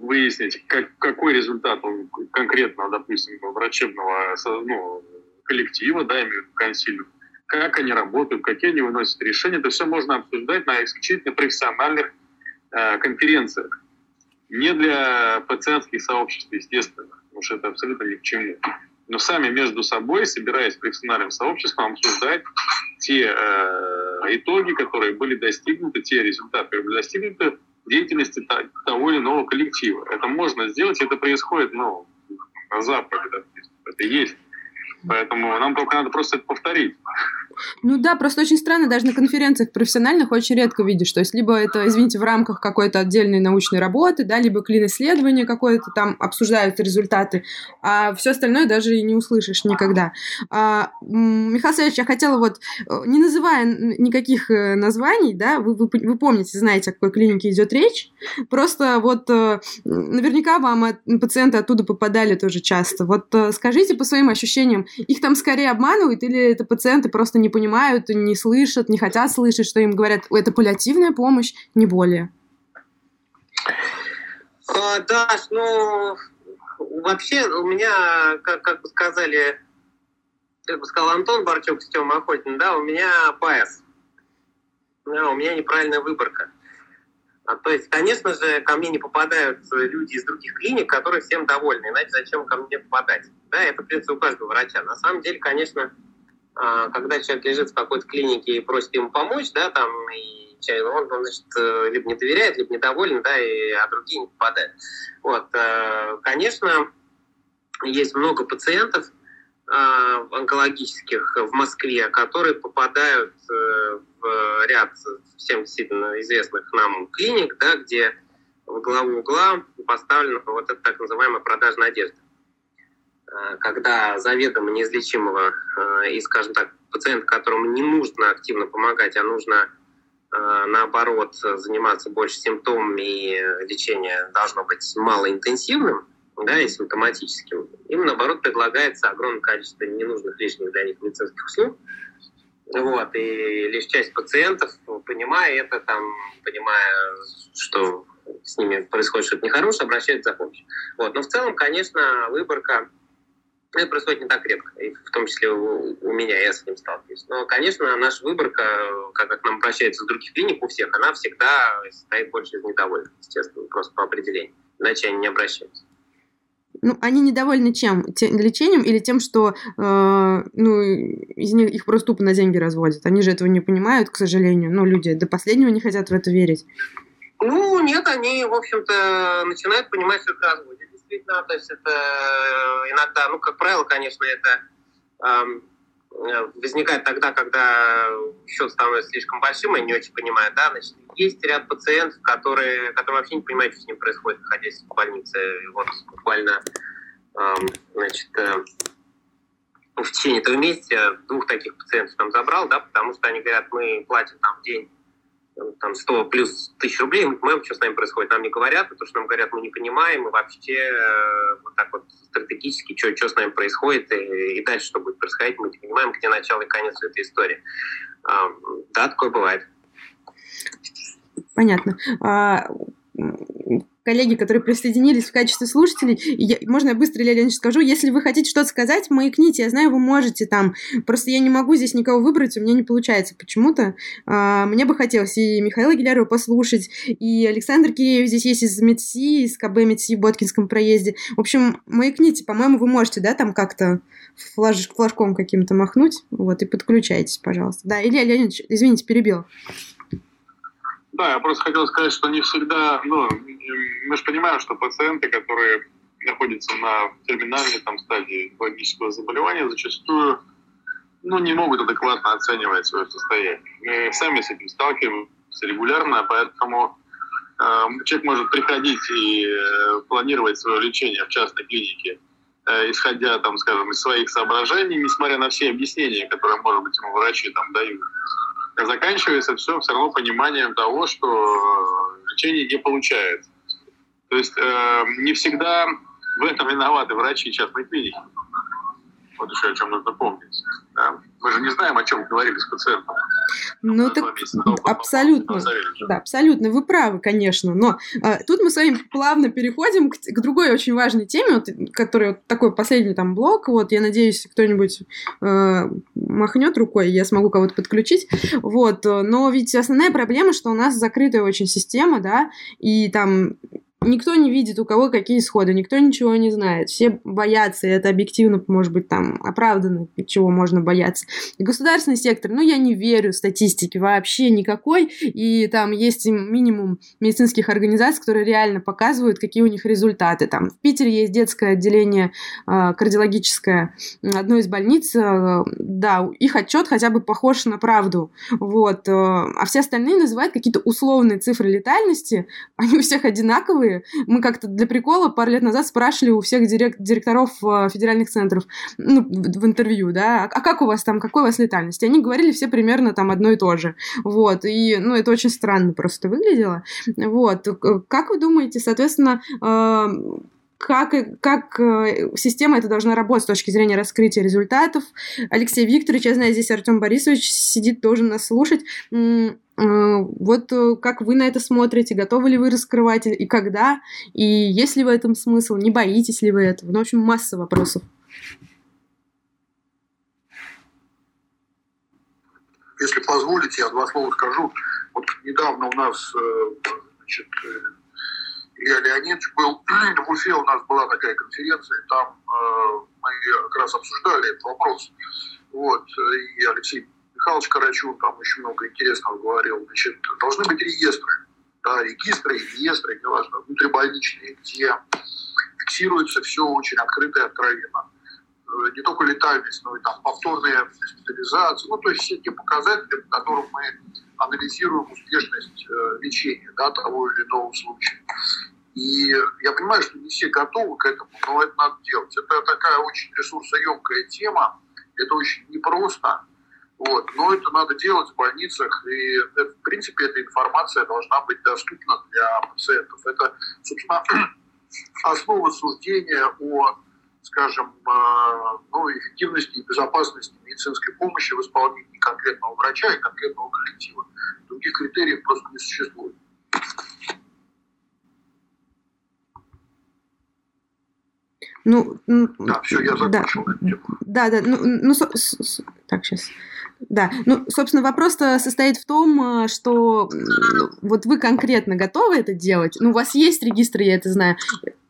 выяснить, как, какой результат он конкретно, допустим, врачебного ну, коллектива, да, имею в виду консилиум, как они работают, какие они выносят решения. Это все можно обсуждать на исключительно профессиональных э, конференциях. Не для пациентских сообществ, естественно, потому что это абсолютно ни к чему. Но сами между собой, собираясь профессиональным сообществом, обсуждать те э, итоги, которые были достигнуты, те результаты, которые были достигнуты деятельности того или иного коллектива. Это можно сделать, это происходит ну, на Западе, да, это есть. Поэтому нам только надо просто это повторить. Ну да, просто очень странно, даже на конференциях профессиональных очень редко видишь. То есть либо это, извините, в рамках какой-то отдельной научной работы, да, либо клин-исследование какое-то, там обсуждаются результаты, а все остальное даже и не услышишь никогда. А, Михаил Савич, я хотела вот, э, не называя никаких э, названий, да, вы, вы, вы помните, знаете, о какой клинике идет речь, просто вот э, наверняка вам пациенты оттуда попадали тоже часто. Вот скажите по своим ощущениям, их там скорее обманывают или это пациенты просто не понимают, не слышат, не хотят слышать, что им говорят, это паллиативная помощь, не более. А, да, ну, вообще у меня, как, как бы сказали, как бы сказал Антон Барчук с Тёмой Охотин, да, у меня байс. Да, у меня неправильная выборка. А, то есть, конечно же, ко мне не попадают люди из других клиник, которые всем довольны. Иначе зачем ко мне попадать? Да, это, в принципе, у каждого врача. На самом деле, конечно, когда человек лежит в какой-то клинике и просит ему помочь, да, там, и он, он, значит, э, либо не доверяет, либо недоволен, да, и, а другие не попадают. Вот, э, конечно, есть много пациентов а, онкологических в Москве, которые попадают э, в ряд всем действительно известных нам клиник, да, где в главу угла поставлена вот эта так называемая продажа надежды. Э, когда заведомо неизлечимого э, и, скажем так, пациента, которому не нужно активно помогать, а нужно э, наоборот заниматься больше симптомами и лечение должно быть малоинтенсивным, да, и симптоматическим, им наоборот предлагается огромное количество ненужных лишних для них медицинских услуг. Вот, и лишь часть пациентов, понимая это, там, понимая, что с ними происходит что-то нехорошее, обращаются за помощью. Вот. Но в целом, конечно, выборка это происходит не так редко, и в том числе у, у меня, я с этим сталкиваюсь. Но, конечно, наша выборка, как к нам обращается с других клиник, у всех, она всегда состоит больше из недовольных, естественно, просто по определению. Иначе они не обращаются. Ну, они недовольны чем? Тем, лечением или тем, что э, ну, из них, их просто тупо на деньги разводят? Они же этого не понимают, к сожалению. Ну, люди до последнего не хотят в это верить. Ну, нет, они, в общем-то, начинают понимать, что это разводят действительно, то есть это иногда, ну, как правило, конечно, это эм, возникает тогда, когда счет становится слишком большим, и не очень понимают, да, значит, есть ряд пациентов, которые, которые вообще не понимают, что с ним происходит, находясь в больнице. И вот буквально, эм, значит, э, в течение этого месяца двух таких пациентов там забрал, да, потому что они говорят, мы платим там в день там 100 плюс тысяч рублей, мы понимаем, что с нами происходит. Нам не говорят, потому что нам говорят, мы не понимаем, и вообще э, вот так вот стратегически, что, что с нами происходит, и, и дальше что будет происходить, мы не понимаем, где начало и конец этой истории. А, да, такое бывает. Понятно. А, коллеги, которые присоединились в качестве слушателей. Я, можно я быстро, Илья Леонидович, скажу? Если вы хотите что-то сказать, маякните. Я знаю, вы можете там. Просто я не могу здесь никого выбрать, у меня не получается почему-то. А, мне бы хотелось и Михаила Гилярова послушать, и Александр Киреев здесь есть из МЕДСИ, из КБ МЕДСИ в Боткинском проезде. В общем, маякните. По-моему, вы можете, да, там как-то флаж, флажком каким-то махнуть. Вот, и подключайтесь, пожалуйста. Да, Илья Леонидович, извините, перебил. Да, я просто хотел сказать, что не всегда, ну, мы же понимаем, что пациенты, которые находятся на терминальной там, стадии логического заболевания, зачастую ну, не могут адекватно оценивать свое состояние. Мы сами с этим сталкиваемся регулярно, поэтому э, человек может приходить и э, планировать свое лечение в частной клинике, э, исходя, там, скажем, из своих соображений, несмотря на все объяснения, которые, может быть, ему врачи там дают заканчивается все все равно пониманием того, что э, лечение не получается. То есть э, не всегда в этом виноваты врачи частной клиники. Вот еще о чем нужно помнить. Мы же не знаем, о чем говорили с пациентом. Ну, так абсолютно, да, абсолютно, вы правы, конечно, но э, тут мы с вами плавно переходим к, к другой очень важной теме, вот, который вот такой последний там блок, вот, я надеюсь, кто-нибудь э, махнет рукой, я смогу кого-то подключить, вот, но ведь основная проблема, что у нас закрытая очень система, да, и там никто не видит, у кого какие исходы, никто ничего не знает. Все боятся, и это объективно, может быть, там оправданно, чего можно бояться. И государственный сектор, ну, я не верю статистике вообще никакой, и там есть минимум медицинских организаций, которые реально показывают, какие у них результаты. Там в Питере есть детское отделение э, кардиологическое одной из больниц, э, да, их отчет хотя бы похож на правду, вот, э, а все остальные называют какие-то условные цифры летальности, они у всех одинаковые, Мы как-то для прикола пару лет назад спрашивали у всех директ, директоров э, федеральных центров ну, в интервью, да, а как у вас там, какой у вас летальность? И они говорили все примерно там одно и то же. Вот, и, ну, это очень странно просто выглядело. Вот, как вы думаете, соответственно, э, как, как э, система это должна работать с точки зрения раскрытия результатов. Алексей Викторович, я знаю, здесь Артем Борисович сидит, должен нас слушать. Э, вот э, как вы на это смотрите, готовы ли вы раскрывать и когда, и есть ли в этом смысл, не боитесь ли вы этого? Ну, в общем, масса вопросов. Если позволите, я два слова скажу. Вот недавно у нас значит, Илья Леонидович был в Уфе, у нас была такая конференция, там мы как раз обсуждали этот вопрос. Вот, и Алексей Михайлович Карачун там очень много интересного говорил. Значит, должны быть реестры. Да, регистры, реестры, неважно, внутрибольничные, где фиксируется все очень открыто и откровенно. Э, не только летальность, но и там повторные госпитализации, ну, то есть все те показатели, по которым мы анализируем успешность э, лечения да, того или иного случая. И я понимаю, что не все готовы к этому, но это надо делать. Это такая очень ресурсоемкая тема, это очень непросто. Вот. Но это надо делать в больницах, и, это, в принципе, эта информация должна быть доступна для пациентов. Это, собственно, основа суждения о, скажем, ну, эффективности и безопасности медицинской помощи в исполнении конкретного врача и конкретного коллектива. Других критериев просто не существует. Ну, да, все, я закончил. Да, да, да ну, ну с, так, сейчас. Да, ну, собственно, вопрос-то состоит в том, э, что вот вы конкретно готовы это делать, ну, у вас есть регистр, я это знаю,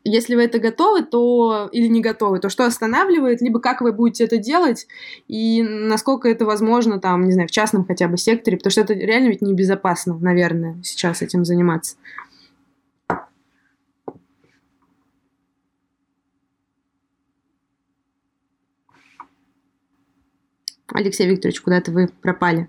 если вы это готовы, то или не готовы, то что останавливает, либо как вы будете это делать, и насколько это возможно, там, не знаю, в частном хотя бы секторе, потому что это реально ведь небезопасно, наверное, сейчас этим заниматься. Алексей Викторович, куда-то вы пропали.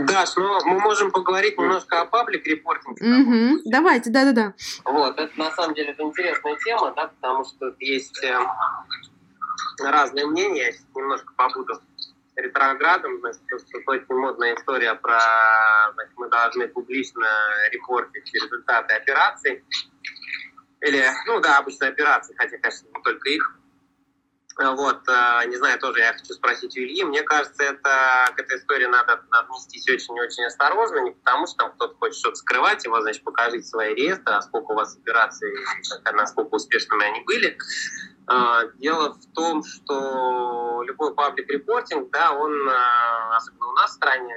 Даш, ну мы можем поговорить немножко о паблик репортинге. Угу. Давайте, да-да-да. Вот, это на самом деле это интересная тема, да, потому что есть э, разные мнения, я немножко побуду ретроградом, значит, очень модная история про, значит, мы должны публично репортить результаты операций. Или, ну да, обычно операции, хотя, конечно, не только их. Вот, э, не знаю, тоже я хочу спросить у Ильи. Мне кажется, это, к этой истории надо отнестись очень-очень осторожно, не потому что там кто-то хочет что-то скрывать его, значит, покажите свои реестры, а сколько у вас операций, насколько успешными они были. А, дело в том, что любой паблик-репортинг, да, он, а, особенно у нас в стране,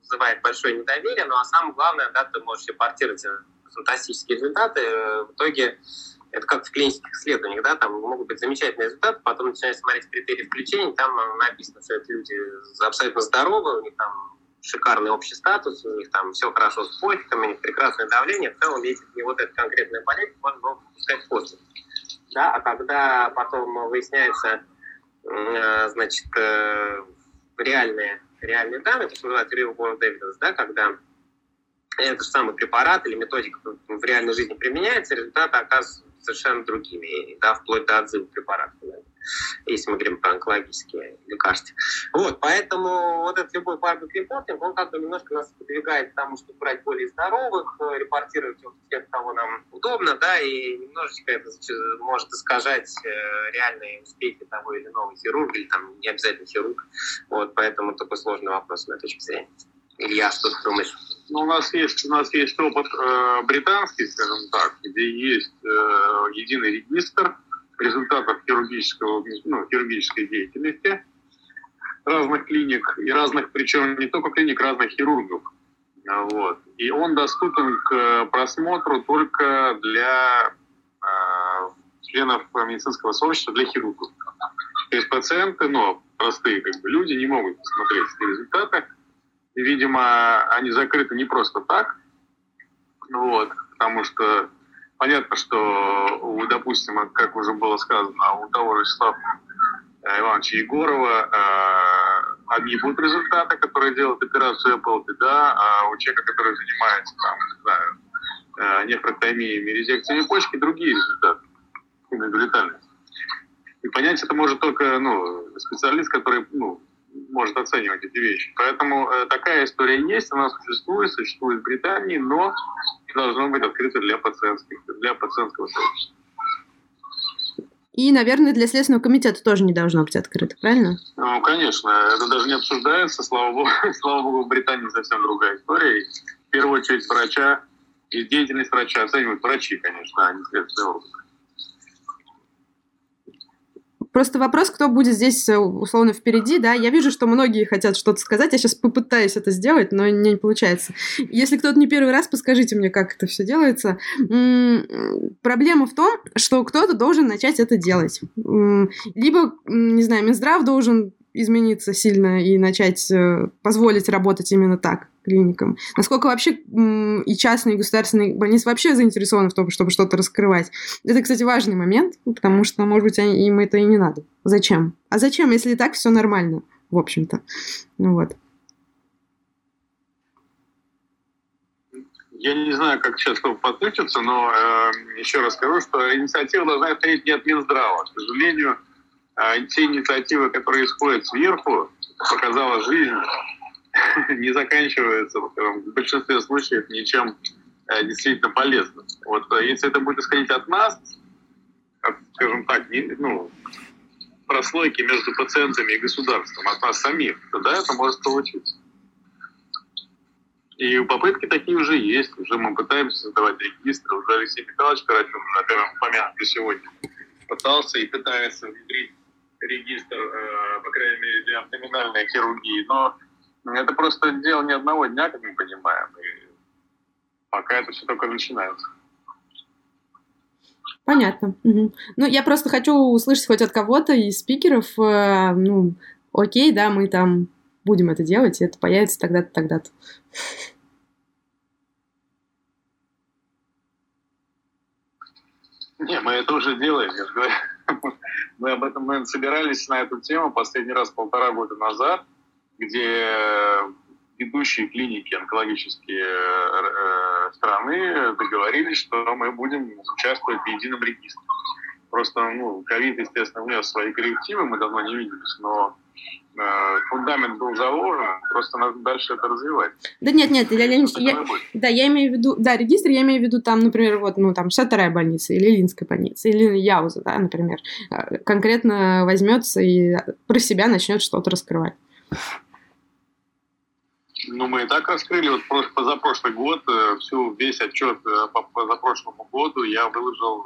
вызывает большое недоверие, ну а самое главное, да, ты можешь репортировать фантастические результаты, в итоге это как в клинических исследованиях, да, там могут быть замечательные результаты, потом начинаешь смотреть критерии включения, там написано, что это люди абсолютно здоровы, у них там шикарный общий статус, у них там все хорошо с почками, у них прекрасное давление, в целом, если не вот эта конкретная болезнь, можно было пускать после да, а когда потом выясняется, э, значит, э, реальные, реальные данные, то, что называется real world evidence, да, когда этот же самый препарат или методика в реальной жизни применяется, результаты оказываются совершенно другими, да, вплоть до отзыва препарата. Да если мы говорим про онкологические лекарства. Вот, поэтому вот этот любой паблик репортинг, он как бы немножко нас подвигает к тому, чтобы брать более здоровых, репортировать тех, кого нам удобно, да, и немножечко это может искажать э, реальные успехи того или иного хирурга, или там не обязательно хирург. Вот, поэтому такой сложный вопрос с моей точки зрения. Илья, что ты думаешь? Ну, у нас есть, у нас есть опыт э, британский, скажем так, где есть э, единый регистр, результатов хирургического, ну, хирургической деятельности разных клиник и разных, причем не только клиник, разных хирургов. Вот. И он доступен к просмотру только для э, членов медицинского сообщества, для хирургов. То есть пациенты, но простые как бы, люди не могут посмотреть эти результаты. Видимо, они закрыты не просто так, вот, потому что понятно, что, допустим, как уже было сказано, у того же Вячеслава э, Ивановича Егорова э, одни будут результаты, которые делают операцию Apple, да, а у человека, который занимается там, не знаю, э, нефротомией, резекцией почки, другие результаты индивидуальности. И понять это может только ну, специалист, который ну, может оценивать эти вещи. Поэтому э, такая история есть, она существует, существует в Британии, но должно быть открыто для пациентских, для пациентского сообщества. И, наверное, для Следственного комитета тоже не должно быть открыто, правильно? Ну, конечно. Это даже не обсуждается. Слава богу, слава богу в Британии совсем другая история. И в первую очередь врача и деятельность врача оценивают врачи, конечно, а не следственные органы. Просто вопрос, кто будет здесь э, условно впереди, да, я вижу, что многие хотят что-то сказать, я сейчас попытаюсь это сделать, но не получается. Если кто-то не первый раз, подскажите мне, как это все делается. Проблема в том, что кто-то должен начать это делать. Либо, не знаю, Минздрав должен измениться сильно и начать э, позволить работать именно так клиникам. Насколько вообще и частные, и государственные больницы вообще заинтересованы в том, чтобы что-то раскрывать. Это, кстати, важный момент, потому что, может быть, им это и не надо. Зачем? А зачем, если и так все нормально, в общем-то? Ну вот. Я не знаю, как сейчас подключиться, но э, еще раз скажу, что инициатива должна исходить не от Минздрава. К сожалению, те инициативы, которые исходят сверху, показала жизнь, не заканчивается в большинстве случаев ничем э, действительно полезным. Вот э, если это будет исходить от нас, скажем так, не, ну, прослойки между пациентами и государством, от нас самих, тогда это может получиться. И попытки такие уже есть. Уже мы пытаемся создавать регистры. Уже Алексей Михайлович Карачун, на первом упомянутый сегодня, пытался и пытается внедрить регистр, э, по крайней мере, для абдоминальной хирургии. Но это просто дело не одного дня, как мы понимаем. И пока это все только начинается. Понятно. Угу. Ну, я просто хочу услышать хоть от кого-то из спикеров, э, ну, окей, да, мы там будем это делать, и это появится тогда-то, тогда-то. Не, мы это уже делаем, я же говорю. Мы об этом, наверное, собирались на эту тему последний раз полтора года назад где ведущие клиники онкологические э, страны договорились, что мы будем участвовать в едином регистре. Просто, ну, ковид, естественно, внес свои коррективы, мы давно не виделись, но э, фундамент был заложен, просто надо дальше это развивать. Да нет, нет, я, я, я, да, я имею в виду, да, регистр, я имею в виду там, например, вот, ну, там, 62-я больница или Линская больница, или Яуза, да, например, э, конкретно возьмется и про себя начнет что-то раскрывать. Ну, мы и так раскрыли. Вот позапрошлый год, э, всю, весь отчет э, по позапрошлому году я выложил э,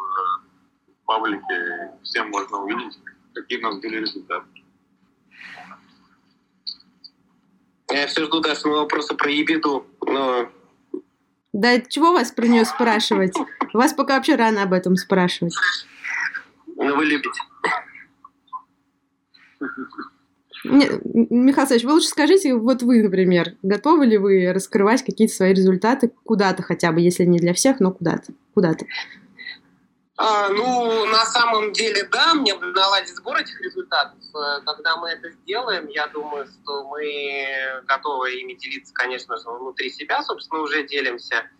в паблике. Всем можно увидеть, какие у нас были результаты. Я все жду дальше вопроса про ебеду, но... Да чего вас про нее спрашивать? Вас пока вообще рано об этом спрашивать. Ну, вы любите. Михаил Александрович, вы лучше скажите, вот вы, например, готовы ли вы раскрывать какие-то свои результаты куда-то хотя бы, если не для всех, но куда-то? Куда-то? А, ну, на самом деле, да, мне наладить сбор этих результатов. Э, когда мы это сделаем, я думаю, что мы готовы ими делиться, конечно же, внутри себя, собственно, уже делимся.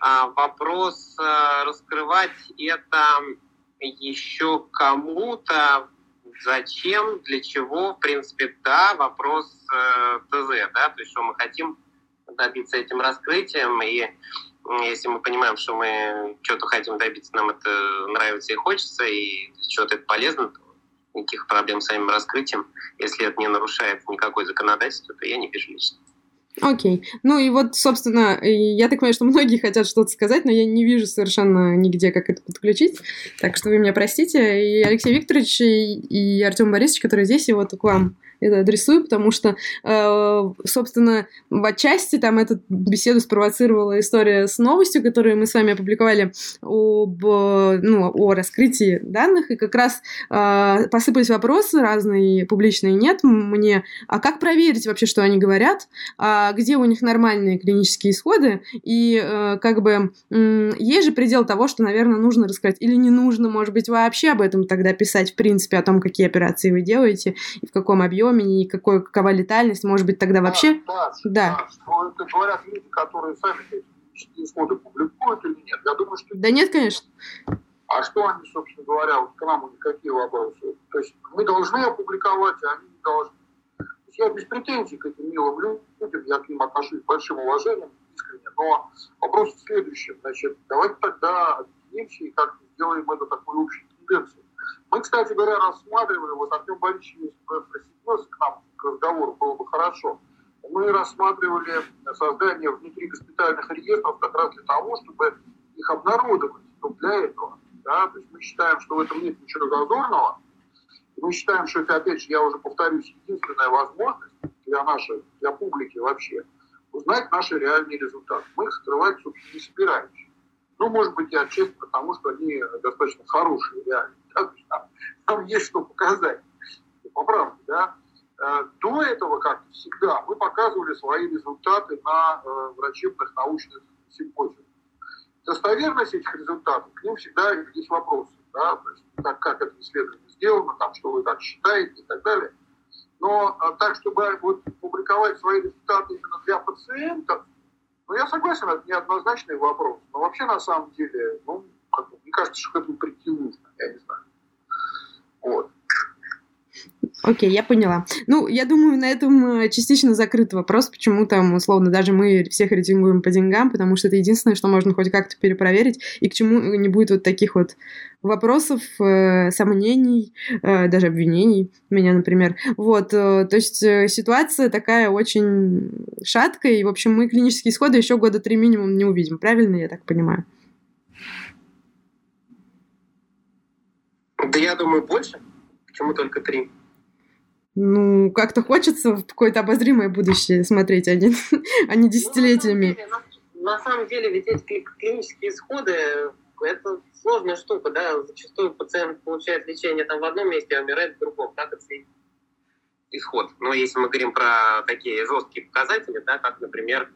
А вопрос э, раскрывать это еще кому-то зачем, для чего, в принципе, да, вопрос э, ТЗ, да, то есть что мы хотим добиться этим раскрытием, и если мы понимаем, что мы что-то хотим добиться, нам это нравится и хочется, и что-то это полезно, то никаких проблем с самим раскрытием, если это не нарушает никакой законодательство, то я не вижу лично. Окей. Ну и вот, собственно, я так понимаю, что многие хотят что-то сказать, но я не вижу совершенно нигде, как это подключить. Так что вы меня простите. И Алексей Викторович, и, Артем Борисович, которые здесь, и вот к вам это адресую, потому что, э, собственно, в отчасти там эту беседу спровоцировала история с новостью, которую мы с вами опубликовали об, ну, о раскрытии данных, и как раз э, посыпались вопросы разные, публичные нет. Мне, а как проверить вообще, что они говорят, а где у них нормальные клинические исходы, и э, как бы есть же предел того, что, наверное, нужно раскрыть, или не нужно, может быть, вообще об этом тогда писать, в принципе, о том, какие операции вы делаете, и в каком объеме, объеме и какой, какова летальность, может быть, тогда вообще... Да, да, да. да. Это говорят люди, которые сами эти исходы публикуют или нет. Я думаю, что... Да нет, конечно. А что они, собственно говоря, вот к нам никакие вопросы? То есть мы должны опубликовать, а они не должны. Я без претензий к этим милым людям, я к ним отношусь с большим уважением, искренне, но вопрос в следующем. Значит, давайте тогда объединимся и как сделаем это такой общей тенденцией. Мы, кстати говоря, рассматривали, вот Артем Борисович, присоединился к нам к разговору, было бы хорошо. Мы рассматривали создание внутри госпитальных реестров как раз для того, чтобы их обнародовать. Но для этого. Да? То есть мы считаем, что в этом нет ничего зазорного. Мы считаем, что это, опять же, я уже повторюсь, единственная возможность для нашей, для публики вообще, узнать наши реальные результаты. Мы их скрывать, собственно, не собираемся. Ну, может быть, и отчасти потому, что они достаточно хорошие, реально. Да? Там, есть что показать. По правде, да. Э, до этого, как всегда, мы показывали свои результаты на э, врачебных научных симпозиумах. Достоверность этих результатов, к ним всегда есть вопросы. Да? То есть, как, как это исследование сделано, там, что вы так считаете и так далее. Но э, так, чтобы вот, публиковать свои результаты именно для пациентов, ну, я согласен, это неоднозначный вопрос. Но вообще, на самом деле, ну, как, мне кажется, что к этому прийти нужно, я не знаю. Вот. Окей, я поняла. Ну, я думаю, на этом э, частично закрыт вопрос, почему там, условно, даже мы всех рейтингуем по деньгам, потому что это единственное, что можно хоть как-то перепроверить, и к чему не будет вот таких вот вопросов, э, сомнений, э, даже обвинений, меня, например. Вот, э, то есть э, ситуация такая очень шаткая, и, в общем, мы клинические исходы еще года три минимум не увидим, правильно я так понимаю? Да я думаю, больше. Почему только три? Ну, как-то хочется в какое-то обозримое будущее смотреть, а не, а не десятилетиями. Ну, на, самом деле, на, самом деле, ведь эти клинические исходы это сложная штука, да, зачастую пациент получает лечение там в одном месте, а умирает в другом, так это исход. Но если мы говорим про такие жесткие показатели, да, как, например,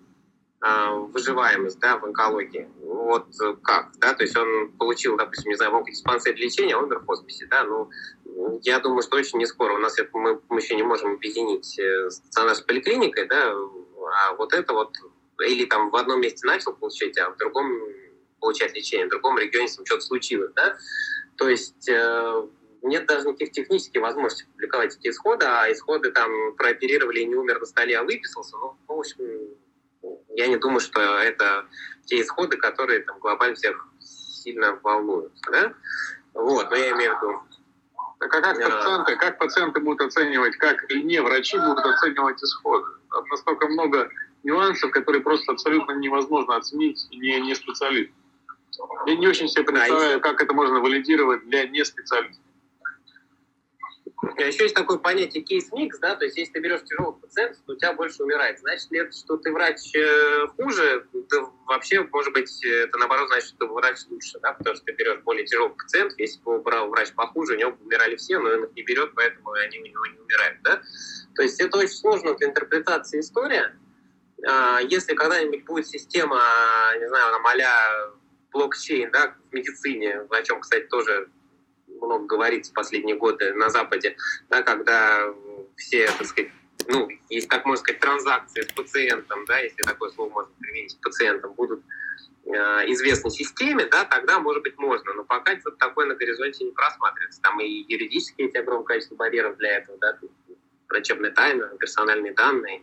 выживаемость да, в онкологии. Вот как, да, то есть он получил, допустим, не знаю, в онкодиспансере лечения, а умер в хосписе, да, ну, я думаю, что очень не скоро. У нас это мы, мы еще не можем объединить э, стационар с поликлиникой, да, а вот это вот, или там в одном месте начал получать, а в другом получать лечение, в другом регионе ним что-то случилось, да, то есть э, нет даже никаких технических возможностей публиковать эти исходы, а исходы там прооперировали и не умер на столе, а выписался, ну, в общем, я не думаю, что это те исходы, которые там глобально всех сильно волнуют. Да? Вот, но я имею в виду... Так а как пациенты, как пациенты будут оценивать, как и не врачи будут оценивать исходы? Там настолько много нюансов, которые просто абсолютно невозможно оценить не, не специалист. Я не очень себе представляю, да, как это можно валидировать для не специалистов. А еще есть такое понятие кейс-микс, да, то есть если ты берешь тяжелых пациентов, то у тебя больше умирает. Значит ли это, что ты врач э, хуже? Да вообще, может быть, это наоборот значит, что ты врач лучше, да, потому что ты берешь более тяжелых пациентов. Если бы брал врач похуже, у него умирали все, но он их не берет, поэтому они у него не умирают, да. То есть это очень сложно для интерпретации история. А, если когда-нибудь будет система, не знаю, там а блокчейн, да, в медицине, о чем, кстати, тоже много говорится в последние годы на Западе, да, когда все, так сказать, ну, есть, как можно сказать, транзакции с пациентом, да, если такое слово можно применить, с пациентом, будут э, известной системе, да, тогда, может быть, можно. Но пока что-то такое на горизонте не просматривается. Там и юридические эти огромное количество барьеров для этого, да, врачебная тайна, персональные данные,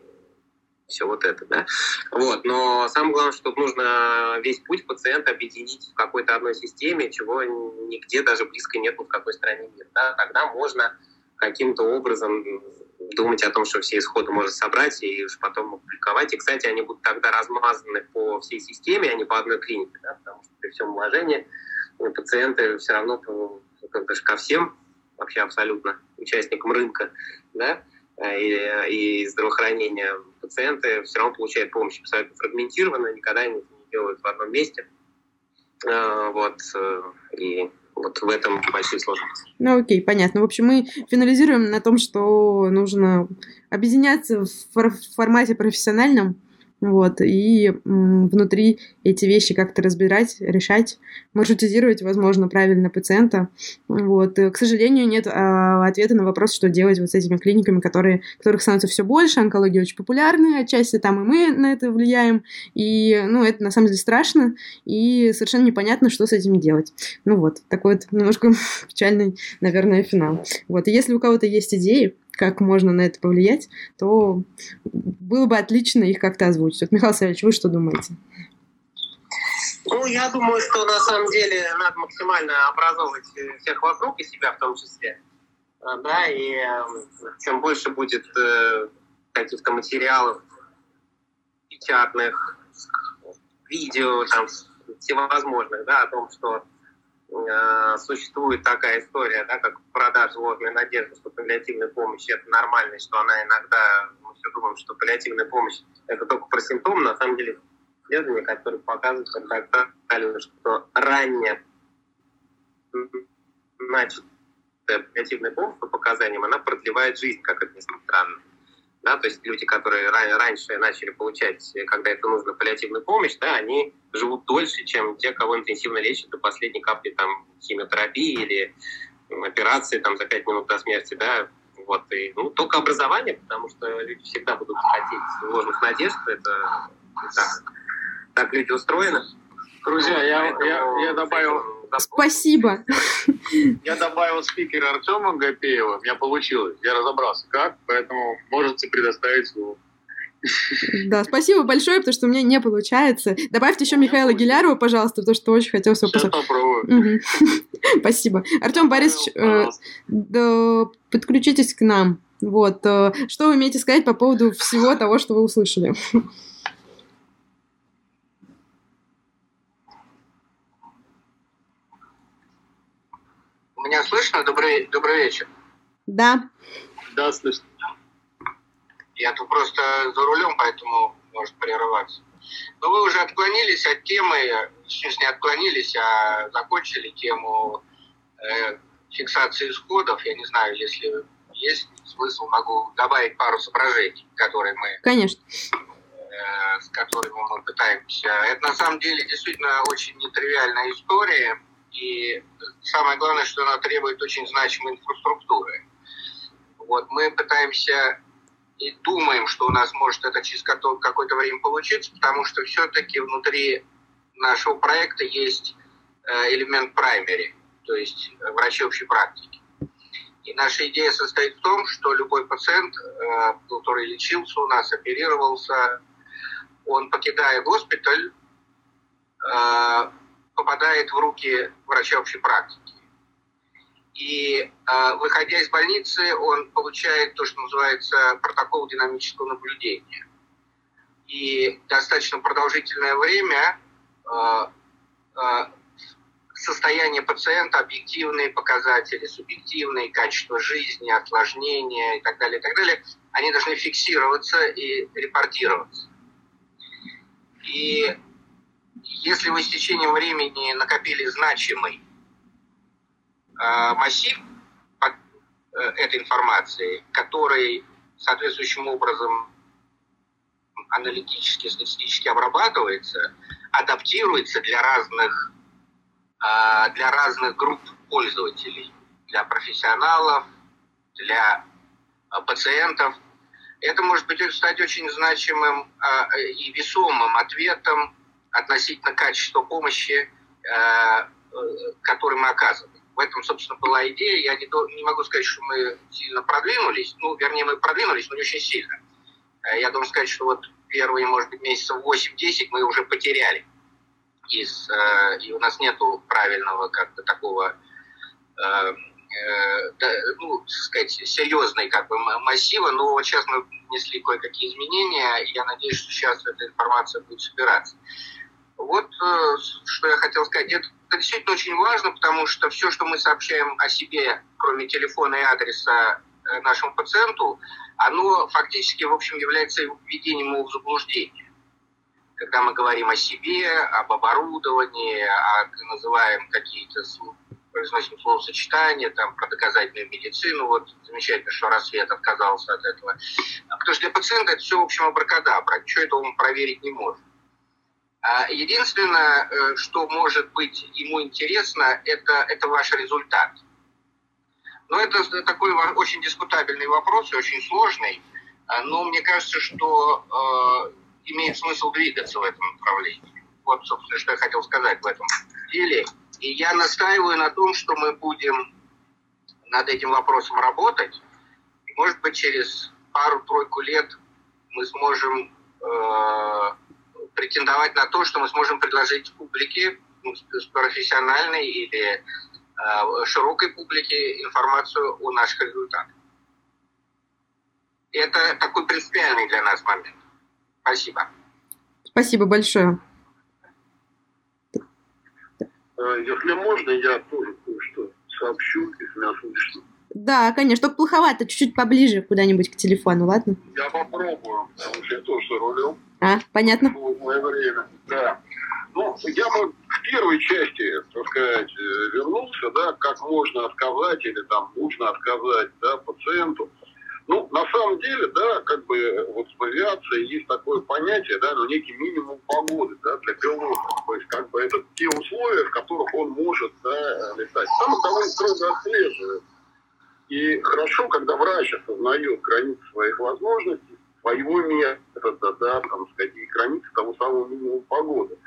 все вот это, да. Вот, но самое главное, что нужно весь путь пациента объединить в какой-то одной системе, чего нигде даже близко нет ни в какой стране мира, да. Тогда можно каким-то образом думать о том, что все исходы можно собрать и уж потом опубликовать. И, кстати, они будут тогда размазаны по всей системе, а не по одной клинике, да, потому что при всем уважении пациенты все равно как ко всем вообще абсолютно участникам рынка, да, и, и здравоохранения пациенты все равно получают помощь абсолютно фрагментированно, никогда не делают в одном месте. А, вот, э, и вот в этом большие сложности. Ну окей, понятно. В общем, мы финализируем на том, что нужно объединяться в формате профессиональном, вот, и внутри эти вещи как-то разбирать, решать, маршрутизировать, возможно, правильно пациента. Вот. К сожалению, нет а, ответа на вопрос, что делать вот с этими клиниками, которые, которых становится все больше, онкология очень популярная, отчасти там и мы на это влияем, и, ну, это на самом деле страшно, и совершенно непонятно, что с этим делать. Ну вот, такой вот немножко печальный, наверное, финал. Вот, и если у кого-то есть идеи, как можно на это повлиять, то было бы отлично их как-то озвучить. Вот, Михаил Савельевич, вы что думаете? Ну, я думаю, что на самом деле надо максимально образовывать всех вокруг и себя в том числе. А, да, и эм, чем больше будет э, каких-то материалов печатных, видео, там, всевозможных, да, о том, что Э, существует такая история, да, как продажа ложной надежды, что паллиативная помощь это нормально, что она иногда, мы все думаем, что паллиативная помощь это только про симптомы, на самом деле исследования, которые показывают что ранее начатая паллиативная помощь по показаниям, она продлевает жизнь, как это ни странно да, то есть люди, которые раньше начали получать, когда это нужно, паллиативную помощь, да, они живут дольше, чем те, кого интенсивно лечат до последней капли там, химиотерапии или операции там, за пять минут до смерти, да, вот, и, ну, только образование, потому что люди всегда будут хотеть ложных надежд, это так, так люди устроены. Друзья, я, я, я добавил Спасибо. Я добавил спикера Артема Гапеева. У меня получилось. Я разобрался, как, поэтому можете предоставить его. Да, спасибо большое, потому что у меня не получается. Добавьте еще Михаила Гилярова, пожалуйста, потому что очень хотел все попробую. Спасибо. Артем Борисович, э, подключитесь к нам. Вот. Э, что вы имеете сказать по поводу всего того, что вы услышали? Меня слышно? Добрый, добрый вечер. Да. Да, слышно. Я тут просто за рулем, поэтому может прерываться. Но вы уже отклонились от темы, сейчас не отклонились, а закончили тему э, фиксации исходов. Я не знаю, если есть смысл, могу добавить пару соображений, которые мы... Конечно. Э, с которыми мы пытаемся. Это на самом деле действительно очень нетривиальная история и самое главное, что она требует очень значимой инфраструктуры. Вот мы пытаемся и думаем, что у нас может это через какое-то время получиться, потому что все-таки внутри нашего проекта есть э, элемент праймери, то есть врачи общей практики. И наша идея состоит в том, что любой пациент, э, который лечился у нас, оперировался, он, покидая госпиталь, э, попадает в руки врача общей практики. И э, выходя из больницы, он получает то, что называется протокол динамического наблюдения. И достаточно продолжительное время э, э, состояние пациента, объективные показатели, субъективные, качество жизни, осложнения и так далее, и так далее, они должны фиксироваться и репортироваться. И если вы с течением времени накопили значимый э, массив э, этой информации, который соответствующим образом аналитически, статистически обрабатывается, адаптируется для разных, э, для разных групп пользователей, для профессионалов, для пациентов. Это может быть стать очень значимым и весомым ответом относительно качества помощи, э, э, которую мы оказываем. В этом, собственно, была идея. Я не, не могу сказать, что мы сильно продвинулись. Ну, вернее, мы продвинулись, но не очень сильно. Э, я должен сказать, что вот первые, может быть, месяцев 8-10 мы уже потеряли. Из, и у нас нету правильного как-то такого ну, сказать, серьезной как бы массива, но вот сейчас мы внесли кое-какие изменения, и я надеюсь, что сейчас эта информация будет собираться. Вот э, что я хотел сказать. Это действительно очень важно, потому что все, что мы сообщаем о себе, кроме телефона и адреса э, нашему пациенту, оно фактически, в общем, является введением его в заблуждение. Когда мы говорим о себе, об оборудовании, о, называем какие-то произносим словосочетания, там, про доказательную медицину, вот замечательно, что Рассвет отказался от этого. Потому что для пациента это все, в общем, абракадабра, ничего этого он проверить не может. А единственное, э, что может быть ему интересно, это, это ваш результат. Но это такой очень дискутабельный вопрос и очень сложный. А, но мне кажется, что э, имеет смысл двигаться в этом направлении. Вот, собственно, что я хотел сказать в этом деле. И я настаиваю на том, что мы будем над этим вопросом работать. И, может быть, через пару-тройку лет мы сможем э, претендовать на то, что мы сможем предложить публике, ну, профессиональной или э, широкой публике информацию о наших результатах. Это такой принципиальный для нас момент. Спасибо. Спасибо большое. Э, если можно, я тоже кое-что сообщу, если меня слышно. Да, конечно, только плоховато, чуть-чуть поближе куда-нибудь к телефону, ладно? Я попробую, потому что я тоже рулем. А, понятно. Мое время, да. Ну, я бы в первой части, так сказать, э, вернулся, да, как можно отказать или там нужно отказать, да, пациенту. Ну, на самом деле, да, как бы вот в авиации есть такое понятие, да, ну, некий минимум погоды, да, для пилота. То есть, как бы это те условия, в которых он может, да, летать. Там довольно строго отслеживают. И хорошо, когда врач осознает границы своих возможностей, своего метода, да, там, сказать, и границы того самого минимума погоды.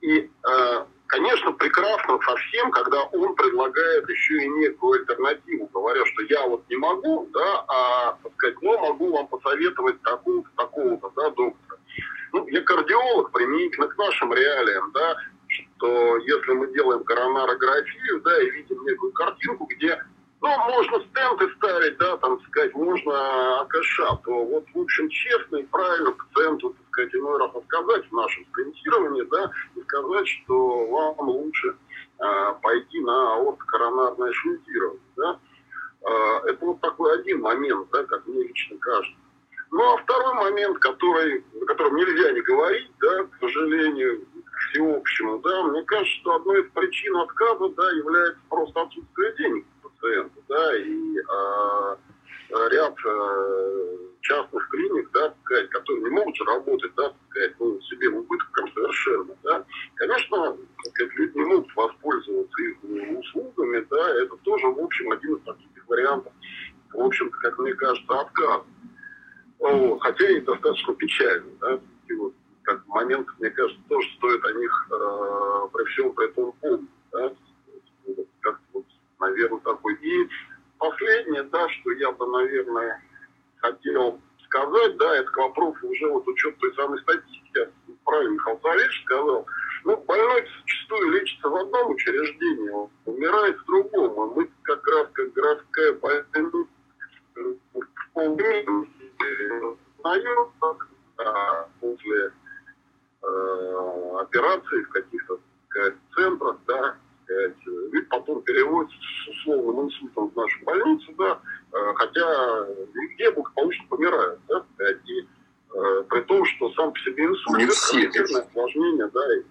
И, э, конечно, прекрасно совсем, когда он предлагает еще и некую альтернативу, говоря, что я вот не могу, да, а, так сказать, но могу вам посоветовать такого-то, такого-то, да, доктора. Ну, я кардиолог, применительно к нашим реалиям, да, что если мы делаем коронарографию, да, и видим некую картинку, где ну, можно стенды ставить, да, там, сказать, можно АКШ, то вот, в общем, честно и правильно пациенту, так сказать, иной раз отказать в нашем стентировании, да, и сказать, что вам лучше э, пойти на аортокоронарное шунтирование, да. Э, это вот такой один момент, да, как мне лично кажется. Ну, а второй момент, который, о котором нельзя не говорить, да, к сожалению, всеобщему, да, мне кажется, что одной из причин отказа, да, является просто отсутствие денег пациента, да, и а, ряд а, частных клиник, да, которые не могут работать, да, ну, себе в убытком совершенно, да, конечно, сказать, люди не могут воспользоваться их услугами, да, это тоже, в общем, один из таких вариантов, в общем-то, как мне кажется, отказ. Хотя и достаточно печально, да, и вот как момент, мне кажется, тоже стоит о них э, при всем при этом помнить, да, наверное, такой. И последнее, да, что я бы, наверное, хотел сказать, да, это к вопросу уже вот учет той самой статистики, правильно Михаил Савельевич сказал, ну, больной зачастую лечится в одном учреждении, он умирает в другом. А мы как раз, как городская больница, узнаем, да, после э, операции в каких-то центрах, да, сказать, ведь потом переводится с условным инсультом в нашу больницу, да, э, хотя везде благополучно помирают, да, и э, при том, что сам по себе инсульт не это осложнение, да, и,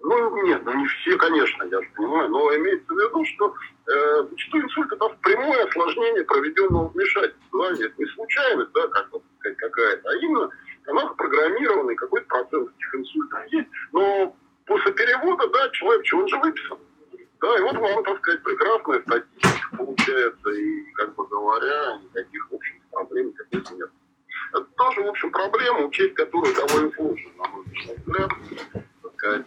ну, нет, ну не все, конечно, я же понимаю, но имеется в виду, что э, зачастую инсульт это прямое осложнение проведенного вмешательства, да, нет, не случайность, да, как бы сказать, какая-то, а именно она запрограммированный, какой-то процент этих инсультов есть, но после перевода, да, человек, чего он же вам, так сказать, прекрасная статистика получается, и, как бы говоря, никаких, в общем, проблем никаких нет. Это тоже, в общем, проблема, учесть которую довольно сложно, на мой взгляд, так сказать,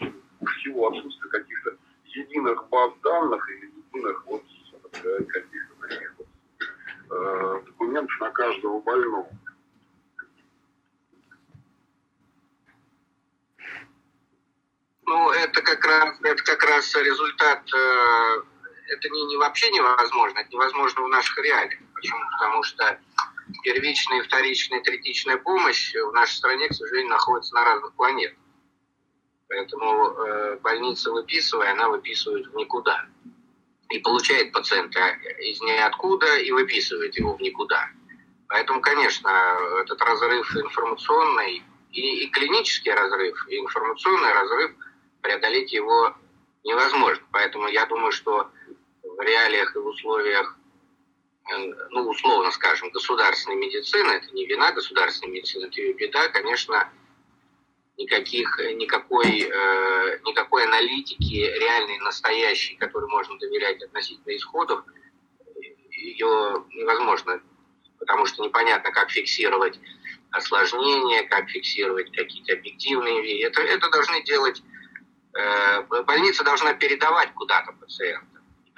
всего отсутствия каких-то единых баз данных и единых вот, так сказать, каких-то таких вот, э, документов на каждого больного. Ну, это как раз, это как раз результат э, это не, не вообще невозможно, это невозможно в наших реалиях. Почему? Потому что первичная, вторичная, третичная помощь в нашей стране, к сожалению, находится на разных планетах. Поэтому э, больница выписывая, она выписывает в никуда. И получает пациента из ниоткуда и выписывает его в никуда. Поэтому, конечно, этот разрыв информационный и, и клинический разрыв, и информационный разрыв, преодолеть его невозможно. Поэтому я думаю, что реалиях и в условиях, э, ну, условно скажем, государственной медицины, это не вина государственной медицины, это ее беда, конечно, никаких, никакой, э, никакой аналитики реальной, настоящей, которой можно доверять относительно исходов, ее невозможно, потому что непонятно, как фиксировать осложнения, как фиксировать какие-то объективные вещи. Это, это должны делать, э, больница должна передавать куда-то пациента,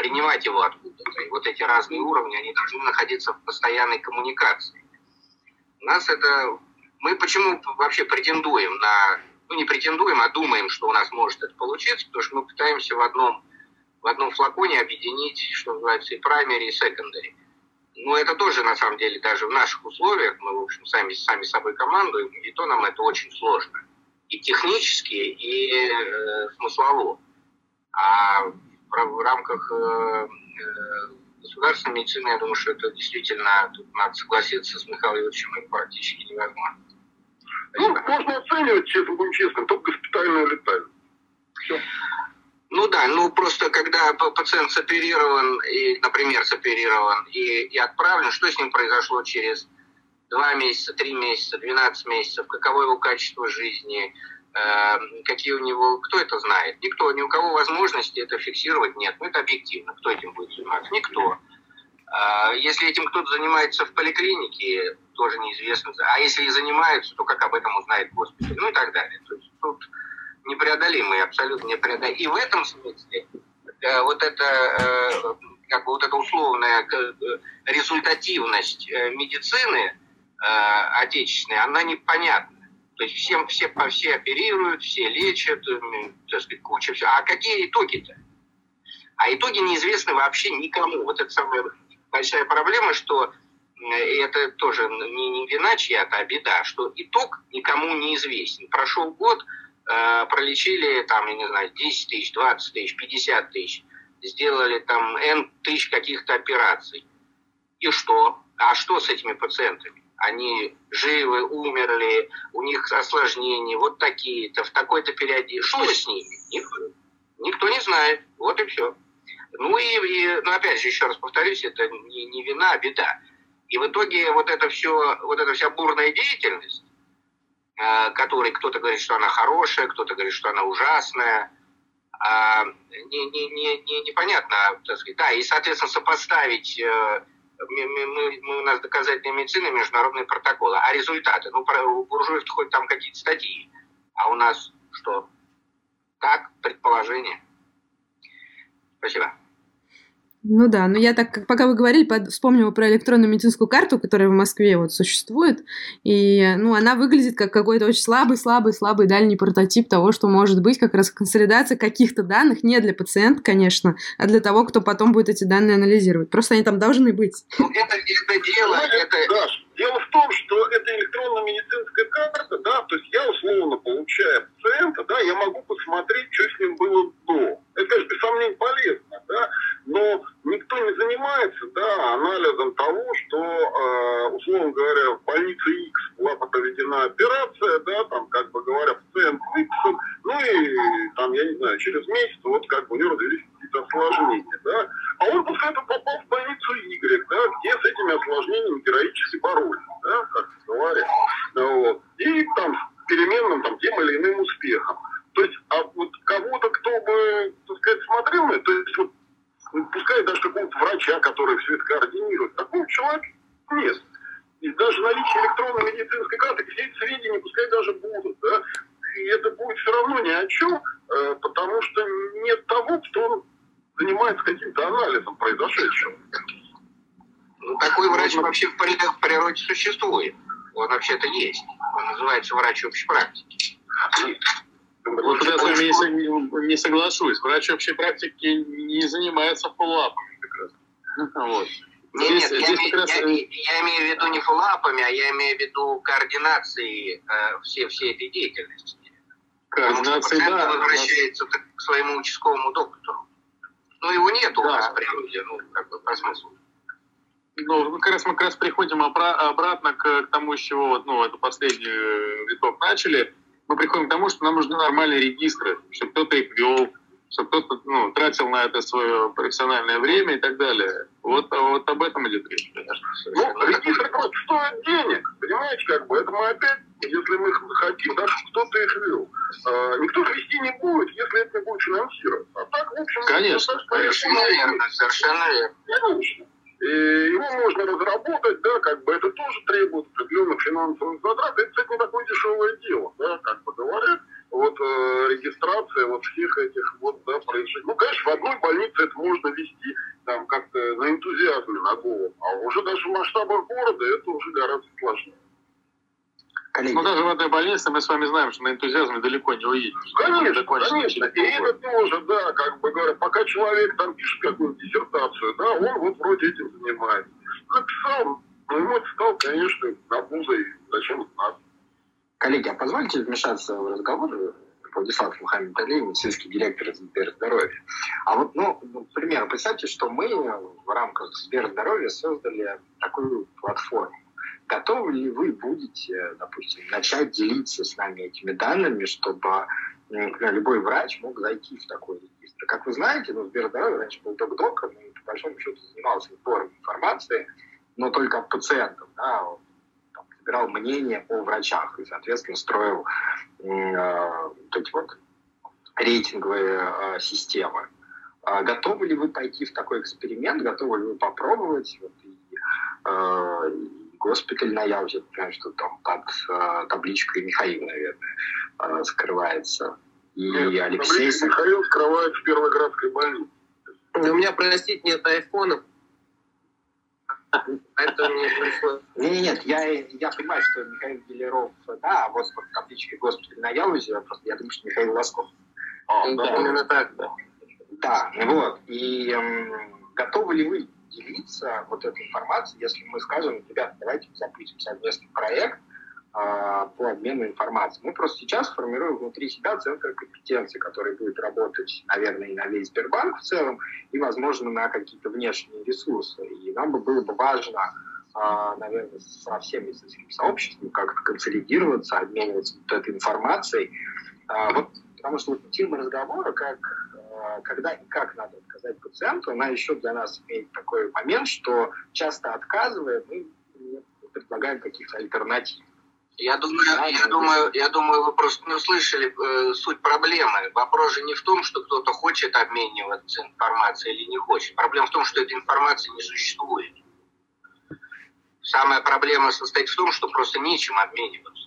принимать его откуда-то. И вот эти разные уровни, они должны находиться в постоянной коммуникации. У нас это мы почему вообще претендуем на, ну не претендуем, а думаем, что у нас может это получиться, потому что мы пытаемся в одном, в одном флаконе объединить, что называется, и primary, и secondary. Но это тоже, на самом деле, даже в наших условиях, мы, в общем, сами, сами собой командуем, и то нам это очень сложно. И технически, и э, смыслово. А в, рамках э, э, государственной медицины, я думаю, что это действительно, тут надо согласиться с Михаилом Юрьевичем, это практически невозможно. Ну, можно оценивать, честно будем честным, только госпитальную летальность. Все. Ну да, ну просто когда пациент соперирован, и, например, соперирован и, и отправлен, что с ним произошло через два месяца, три месяца, 12 месяцев, каково его качество жизни, какие у него, кто это знает? Никто, ни у кого возможности это фиксировать нет. Ну это объективно, кто этим будет заниматься? Никто. А, если этим кто-то занимается в поликлинике, тоже неизвестно. А если и занимаются, то как об этом узнает госпиталь, ну и так далее. То есть тут непреодолимые, абсолютно непреодолимые. И в этом смысле э, вот это э, как бы вот эта условная э, результативность медицины отечественной, она непонятна. То есть всем, все, все оперируют, все лечат, так сказать, куча всего. А какие итоги-то? А итоги неизвестны вообще никому. Вот это самая большая проблема, что и это тоже не, не вина чья-то, а беда, что итог никому не известен. Прошел год, э, пролечили там, я не знаю, 10 тысяч, 20 тысяч, 50 тысяч, сделали там N тысяч каких-то операций. И что? А что с этими пациентами? Они живы, умерли, у них осложнения вот такие-то, в такой-то периоде. Что с ними? Никто, никто не знает. Вот и все. Ну и, и ну опять же, еще раз повторюсь, это не, не вина, а беда. И в итоге вот это все, вот эта вся бурная деятельность, э, которой кто-то говорит, что она хорошая, кто-то говорит, что она ужасная, э, не, не, не, не, непонятно, так сказать. Да, и, соответственно, сопоставить э, мы, мы, у нас доказательная медицина, международные протоколы. А результаты? Ну, у буржуев хоть там какие-то статьи. А у нас что? Так, предположение. Спасибо. Ну да, но я так, пока вы говорили, вспомнила про электронную медицинскую карту, которая в Москве вот существует, и, ну, она выглядит как какой-то очень слабый, слабый, слабый дальний прототип того, что может быть как раз консолидация каких-то данных, не для пациента, конечно, а для того, кто потом будет эти данные анализировать. Просто они там должны быть. Ну, это, это дело, это... Дело в том, что это электронная медицинская карта, да, то есть я условно получая пациента, да, я могу посмотреть, что с ним было до. Это, конечно, без сомнений полезно, да, но никто не занимается да, анализом того, что, э, условно говоря, в больнице X была проведена операция, да, там, как бы говоря, пациент выписан, ну и там, я не знаю, через месяц вот как бы у него развились какие-то осложнения, да, а он после этого попал в больницу Y, да, где с этими осложнениями героически боролись, да, как говорят, вот, и там переменным там тем или иным успехом. То есть, а вот кого-то, кто бы, так сказать, смотрел то есть вот ну, пускай даже какого-то врача, который все это координирует, такого человека нет. И даже наличие электронной медицинской карты, все эти сведения пускай даже будут, да, и это будет все равно ни о чем, э, потому что нет того, кто занимается каким-то анализом произошедшего. Ну, такой врач вообще в природе существует. Он вообще-то есть. Он называется врач общей практики. Вот я с вами не, соглашусь. Врач общей практики не занимается фоллапами как раз. Вот. Нет, здесь, нет, здесь я, раз... я, я имею в виду не фоллапами, а я имею в виду координацией э, всей, всей этой деятельности. Координация, Потому что да. возвращается нас... к своему участковому доктору. Ну, его нет да. у нас прям, ну, как бы по смыслу. Ну, как раз мы как раз приходим обратно к, к тому, с чего вот, ну, эту последнюю виток начали. Мы приходим к тому, что нам нужны нормальные регистры, чтобы кто-то их вел, чтобы кто-то ну, тратил на это свое профессиональное время и так далее. Вот, вот об этом идет речь, конечно. Ну, регистры просто стоят денег, понимаете, как бы. Это мы опять, если мы хотим, даже кто-то их вел. А, никто же вести не будет, если это не будет финансировать. А так, в общем... Конечно, конечно. Наверное, совершенно верно. И его можно разработать, да, как бы это тоже требует определенных финансовых затрат. Это, кстати, не такое дешевое дело, да, как бы говорят вот э, регистрация вот всех этих вот, да, происшествий. Ну, конечно, в одной больнице это можно вести там как-то на энтузиазме, на голову, а уже даже в масштабах города это уже гораздо сложнее. Коллеги. Ну, даже в одной больнице мы с вами знаем, что на энтузиазме далеко не уедешь. Конечно, конечно. И это тоже, да, как бы говоря, пока человек там пишет какую-то диссертацию, да, он вот вроде этим занимается. Написал, но ему это стал, конечно, обузой. Зачем это надо? Коллеги, а позвольте вмешаться в разговор? Владислав Мухаммед Али, медицинский директор Сберздоровья. А вот, ну, например, представьте, что мы в рамках Сберздоровья создали такую платформу. Готовы ли вы будете, допустим, начать делиться с нами этими данными, чтобы например, любой врач мог зайти в такой регистр? Как вы знаете, ну, Сберздоровье раньше был док-доком и по большому счету занимался сбором информации, но только от пациентов, да, собирал мнение о врачах и, соответственно, строил э, вот эти вот рейтинговые э, системы. А готовы ли вы пойти в такой эксперимент? Готовы ли вы попробовать? Вот, и, э, госпиталь на Яузе, понимаю, что там под э, табличкой Михаил, наверное, э, скрывается. И нет, Алексей... Михаил скрывает в Первой городской больнице. У меня, простите, нет айфонов. Поэтому мне. Нет, нет, я, я понимаю, что Михаил Гелеров, да, а вот под табличкой госпиталь на Яузе, просто я думаю, что Михаил Лосков. А, да, именно так, да. Да, вот. И эм, готовы ли вы делиться вот этой информацией, если мы скажем, ребята, давайте запустим совместный проект, а, по обмену информацией. Мы просто сейчас формируем внутри себя центр компетенции, который будет работать, наверное, и на весь Сбербанк в целом, и, возможно, на какие-то внешние ресурсы. И нам бы было бы важно, а, наверное, со всеми медицинским сообществом как-то консолидироваться, обмениваться вот этой информацией. А, вот, потому что вот тема разговора, как, когда и как надо отказать пациенту, она еще для нас имеет такой момент, что часто отказывая, мы предлагаем каких-то альтернатив. Я думаю, я думаю, я думаю, вы просто не услышали э, суть проблемы. Вопрос же не в том, что кто-то хочет обмениваться информацией или не хочет. Проблема в том, что этой информации не существует. Самая проблема состоит в том, что просто нечем обмениваться.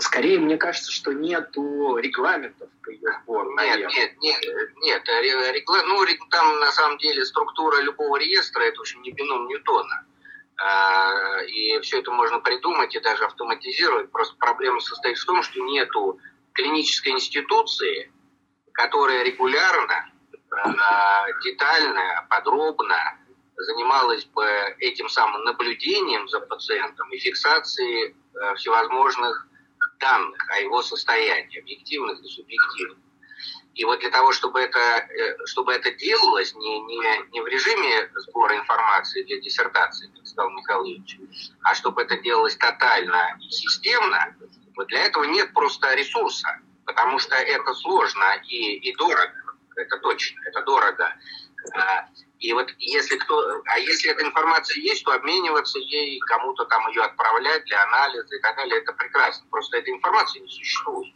Скорее, мне кажется, что нету регламентов по ее сбору. Нет, нет, нет, нет. Регла... Ну, там на самом деле структура любого реестра это очень не бином Ньютона. А, и все это можно придумать и даже автоматизировать. Просто проблема состоит в том, что нету клинической институции, которая регулярно, детально, подробно занималась бы этим самым наблюдением за пациентом и фиксацией э, всевозможных данных о его состоянии, объективных и субъективных. И вот для того, чтобы это, э, чтобы это делалось не, не, не в режиме сбора информации для диссертации, как сказал Михаил Ильич, а чтобы это делалось тотально и системно, вот для этого нет просто ресурса, потому что это сложно и, и дорого. Это точно, это дорого. А, и вот если кто, а если эта информация есть, то обмениваться ей, кому-то там ее отправлять для анализа и так далее, это прекрасно. Просто этой информации не существует.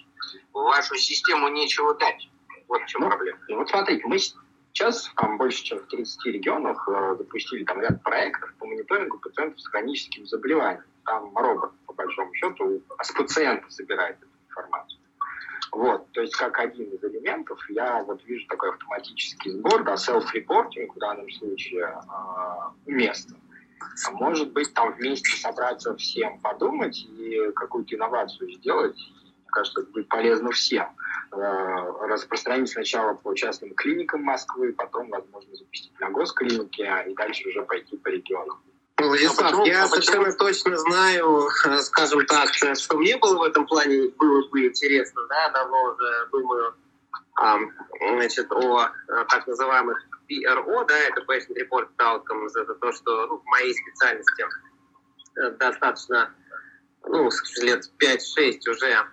В вашу систему нечего дать. Вот в чем ну, проблема. Вот смотрите, мы сейчас там больше, чем в 30 регионах э, запустили там ряд проектов по мониторингу пациентов с хроническими заболеваниями. Там робот, по большому счету, с пациента собирает эту информацию. Вот, то есть как один из элементов я вот вижу такой автоматический сбор, да, self-reporting в данном случае э, уместно. А может быть, там вместе собраться всем, подумать и какую-то инновацию сделать, кажется, это будет полезно всем. Э, распространить сначала по частным клиникам Москвы, потом, возможно, запустить на госклинике, а и дальше уже пойти по регионам. Ну, Владислав, а я а совершенно точно знаю, э, скажем так, что мне было в этом плане было бы интересно, да, давно уже думаю, а, значит, о так называемых PRO, да, это Patient Report Outcomes, это то, что ну, в моей специальности э, достаточно, ну, лет 5-6 уже э,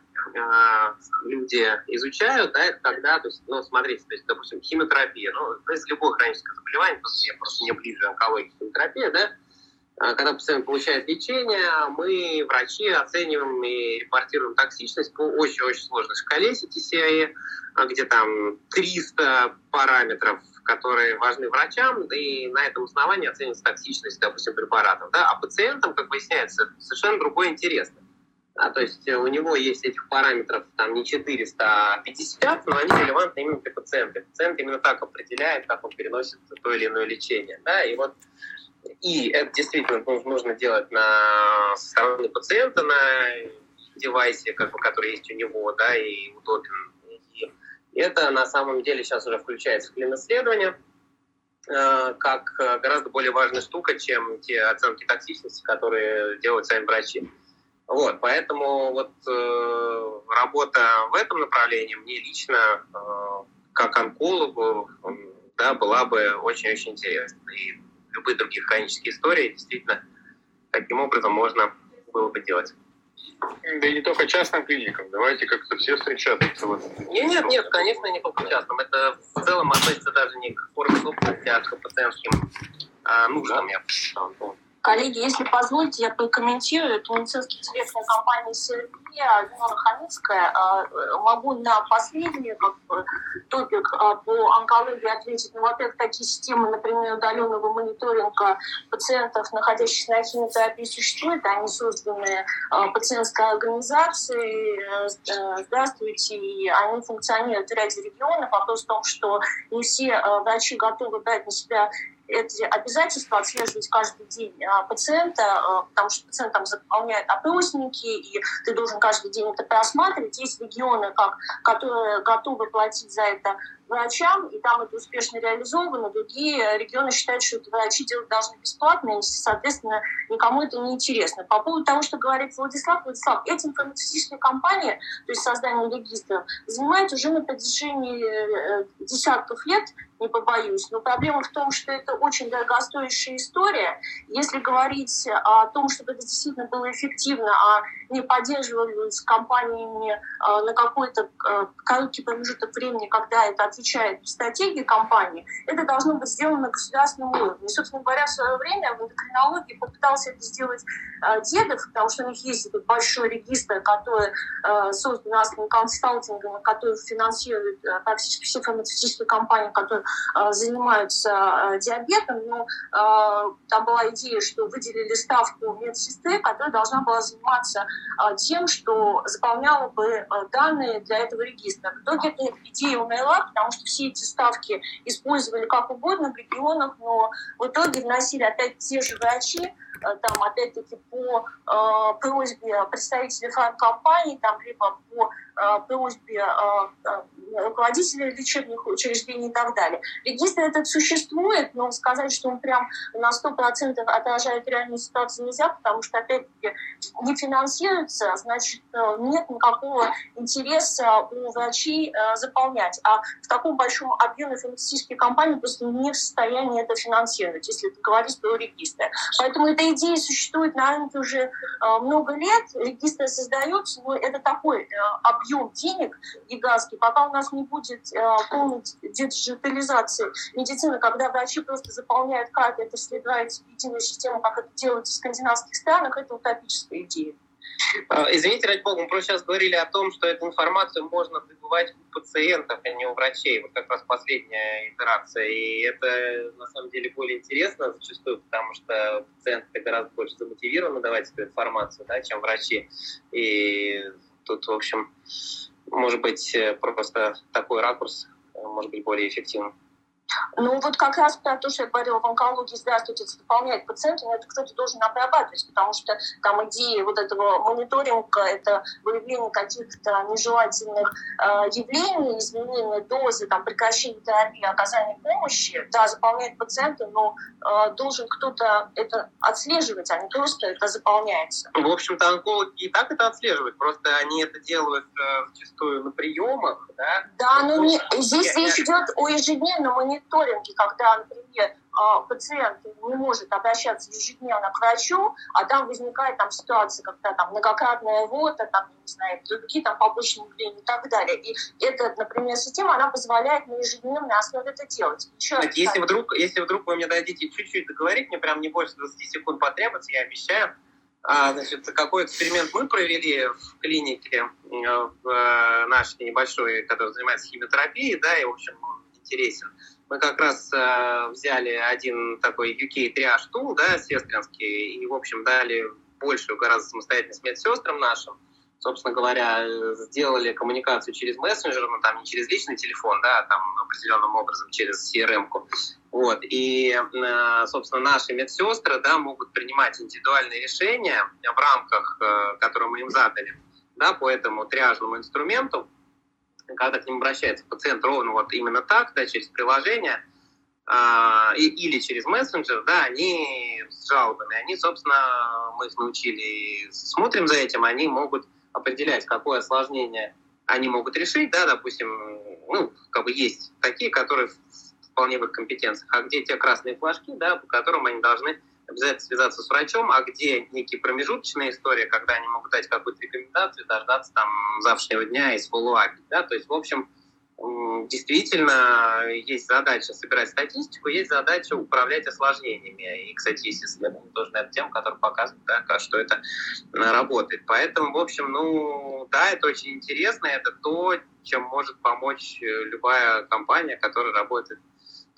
люди изучают, да, это когда, то есть, ну, смотрите, то есть, допустим, химиотерапия, ну, то есть любое хроническое заболевание, просто я просто не ближе онкологии, химиотерапия, да, а, когда пациент получает лечение, мы, врачи, оцениваем и репортируем токсичность по очень-очень сложной шкале CTCAE, а, где там 300 параметров, которые важны врачам, и на этом основании оценивается токсичность, допустим, препаратов. Да? А пациентам, как выясняется, совершенно другой интерес. А, то есть у него есть этих параметров там не 400, а 50, но они релевантны именно для пациента. Пациент именно так определяет, как он переносит то или иное лечение. Да? И вот и это действительно нужно делать на стороны пациента, на девайсе, как бы, который есть у него, да, и удобен. И это на самом деле сейчас уже включается в клин-исследование э, как гораздо более важная штука, чем те оценки токсичности, которые делают сами врачи. Вот, поэтому вот э, работа в этом направлении мне лично, э, как онкологу, да, была бы очень-очень интересна. И любые другие хронические истории, действительно, таким образом можно было бы делать. Да и не только частным клиникам, давайте как-то все встречаться. Нет, нет, нет, конечно, не только частным. Это в целом относится даже не к форме собственности, а к пациентским а, нуждам, я Коллеги, если позволите, я прокомментирую. Это медицинский директор компании «Сергея» Юнона Хаминская. А, могу на последний как бы, топик а, по онкологии ответить. Ну, во-первых, такие системы, например, удаленного мониторинга пациентов, находящихся на химиотерапии, существуют. Они созданы а, пациентской организацией. Э, здравствуйте. И они функционируют в ряде регионов. Вопрос в том, что не все врачи готовы брать на себя эти обязательства отслеживать каждый день а, пациента, а, потому что пациент там заполняет опросники, и ты должен каждый день это просматривать. Есть регионы, как, которые готовы платить за это врачам, и там это успешно реализовано. Другие регионы считают, что это врачи делать должны бесплатно, и, соответственно, никому это не интересно. По поводу того, что говорит Владислав, Владислав, эти фармацевтические компании, то есть создание регистров, занимают уже на протяжении э, десятков лет, не побоюсь. Но проблема в том, что это очень дорогостоящая история. Если говорить о том, чтобы это действительно было эффективно, а не поддерживались компаниями э, на какой-то э, короткий промежуток времени, когда это отвечает стратегии компании, это должно быть сделано на государственном уровне. И, собственно говоря, в свое время в эндокринологии попытался это сделать э, Дедов, потому что у них есть этот большой регистр, который создан Aspen консалтингом, который финансирует практически все фармацевтические компании, которые занимаются диабетом. Но там была идея, что выделили ставку медсестры, которая должна была заниматься а, тем, что заполняла бы а, данные для этого регистра. В итоге эта идея умерла, потому что все эти ставки использовали как угодно в регионах, но в итоге вносили опять те же врачи, а, там, опять-таки, по э, просьбе представителей фармкомпаний, там, либо по э, просьбе э, руководителей лечебных учреждений и так далее. Регистр этот существует, но сказать, что он прям на 100% отражает реальную ситуацию нельзя, потому что, опять-таки, не финансируется, значит, э, нет никакого интереса у врачей э, заполнять. А в таком большом объеме фармацевтические компании просто не в состоянии это финансировать, если говорить про регистр. Поэтому эта идея существует на рынке уже э, много лет, регистр создается, но это такой объем денег гигантский, пока у нас не будет э, полной диджитализации медицины, когда врачи просто заполняют карты, это в единую систему, как это делается в скандинавских странах, это утопическая идея. А, извините, ради бога, мы просто сейчас говорили о том, что эту информацию можно добывать у пациентов, а не у врачей. Вот как раз последняя итерация. И это на самом деле более интересно зачастую, потому что пациенты гораздо больше замотивированы давать эту информацию, да, чем врачи. И тут, в общем, может быть, э, просто такой ракурс э, может быть более эффективным. Ну, вот как раз про то, что я говорила в онкологии, здравствуйте, дополняет пациента, но это кто-то должен обрабатывать, потому что там идея вот этого мониторинга, это выявление каких-то нежелательных э, явлений, изменения дозы, там, прекращение терапии, оказание помощи, да, заполняет пациента, но э, должен кто-то это отслеживать, а не просто это заполняется. В общем-то, онкологи и так это отслеживают, просто они это делают э, зачастую на приемах, да? Да, но не, здесь речь идет о ежедневном мониторинге мониторинге, когда, например, а, пациент не может обращаться ежедневно к врачу, а там возникает там ситуация, когда там многократная рвота, там, не знаю, другие там побочные явления и так далее. И эта, например, система, она позволяет на ежедневной основе это делать. Еще раз, если, вдруг, если вдруг вы мне дадите чуть-чуть договорить, мне прям не больше 20 секунд потребуется, я обещаю. А, значит, какой эксперимент мы провели в клинике э, в э, нашей небольшой, которая занимается химиотерапией, да, и, в общем, интересен мы как раз э, взяли один такой UK триаж тул, да, сестринский, и, в общем, дали большую гораздо самостоятельность медсестрам нашим. Собственно говоря, сделали коммуникацию через мессенджер, ну, там не через личный телефон, да, а там определенным образом через CRM-ку. Вот. И, э, собственно, наши медсестры, да, могут принимать индивидуальные решения в рамках, э, которые мы им задали, да, по этому триажному инструменту когда к ним обращается пациент ровно вот именно так, да, через приложение э, или через мессенджер, да, они с жалобами, они, собственно, мы их научили, смотрим за этим, они могут определять, какое осложнение они могут решить, да, допустим, ну, как бы есть такие, которые вполне в их компетенциях, а где те красные флажки, да, по которым они должны обязательно связаться с врачом, а где некие промежуточные истории, когда они могут дать какую-то рекомендацию, дождаться там завтрашнего дня и сфоллоуапить. Да? То есть, в общем, действительно есть задача собирать статистику, есть задача управлять осложнениями. И, кстати, есть исследование тоже на эту тему, которое показывает, да, что это работает. Поэтому, в общем, ну, да, это очень интересно, это то, чем может помочь любая компания, которая работает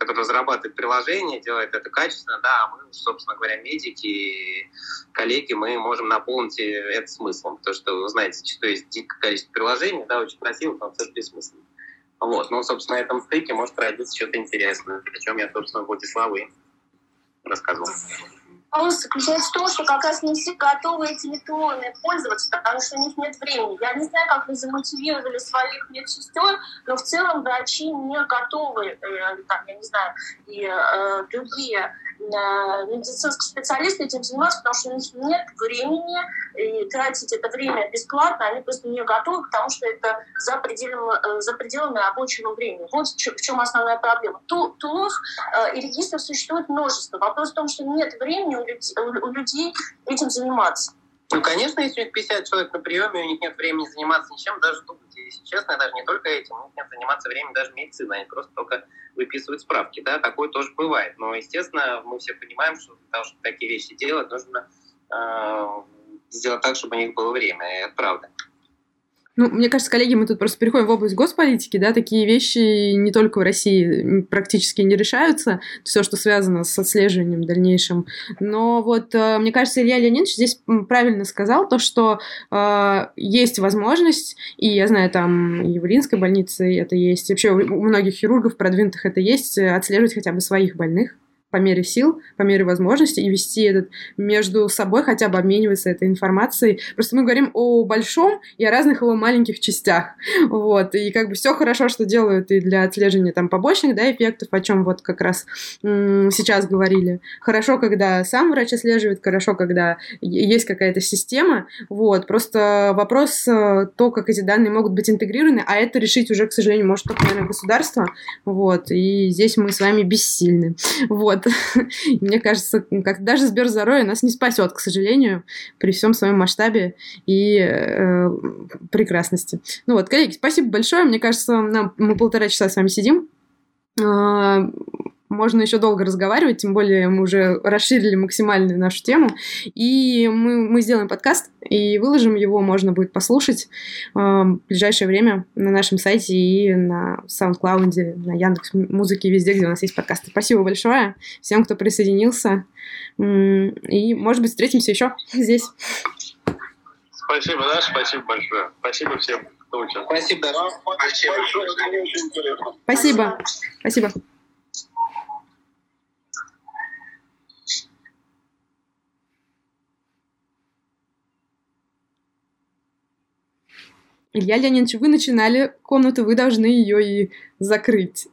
который разрабатывает приложение, делает это качественно, да, а мы, собственно говоря, медики, коллеги, мы можем наполнить это смыслом, потому что, вы знаете, что есть дикое количество приложений, да, очень красиво, но все бессмысленно. Вот, ну, собственно, на этом стыке может родиться что-то интересное, о чем я, собственно, Владиславу рассказывал. Вопрос заключается в том, что как раз не все готовы этими тулами пользоваться, потому что у них нет времени. Я не знаю, как вы замотивировали своих медсестер, но в целом врачи не готовы, э, там, я не знаю, и э, другие Медицинские специалисты этим занимаются, потому что у них нет времени, и тратить это время бесплатно они просто не готовы, потому что это за пределами, э, за пределами рабочего времени. Вот в чем основная проблема. Тулов э, и регистров существует множество. Вопрос в том, что нет времени у людей этим заниматься. Ну, конечно, если у них 50 человек на приеме, у них нет времени заниматься ничем, даже думать. Если честно, даже не только этим, нет заниматься времени даже медициной, они просто только выписывают справки. Да, такое тоже бывает. Но, естественно, мы все понимаем, что для того, чтобы такие вещи делать, нужно э, сделать так, чтобы у них было время. И это правда. Ну, мне кажется, коллеги, мы тут просто переходим в область госполитики, да, такие вещи не только в России практически не решаются, все, что связано с отслеживанием дальнейшим. Но вот, э, мне кажется, Илья Леонидович здесь правильно сказал то, что э, есть возможность, и я знаю, там и в Ильинской больнице это есть, вообще у многих хирургов продвинутых это есть, э, отслеживать хотя бы своих больных по мере сил, по мере возможности и вести этот между собой, хотя бы обмениваться этой информацией. Просто мы говорим о большом и о разных его маленьких частях. Вот. И как бы все хорошо, что делают и для отслеживания там побочных да, эффектов, о чем вот как раз м- сейчас говорили. Хорошо, когда сам врач отслеживает, хорошо, когда есть какая-то система. Вот. Просто вопрос э, то, как эти данные могут быть интегрированы, а это решить уже, к сожалению, может только, наверное, государство. Вот. И здесь мы с вами бессильны. Вот. Мне кажется, как даже Сберздоровье нас не спасет, к сожалению, при всем своем масштабе и э, прекрасности. Ну вот, коллеги, спасибо большое. Мне кажется, нам, мы полтора часа с вами сидим. Можно еще долго разговаривать, тем более мы уже расширили максимально нашу тему. И мы, мы сделаем подкаст и выложим его, можно будет послушать э, в ближайшее время на нашем сайте и на SoundCloud, на Яндекс Музыке, везде, где у нас есть подкасты. Спасибо большое всем, кто присоединился. И, может быть, встретимся еще здесь. Спасибо, да, спасибо большое. Спасибо всем, кто участвовал. Спасибо, да. Спасибо. Спасибо. Спасибо. Илья Леонидович, вы начинали комнату, вы должны ее и закрыть.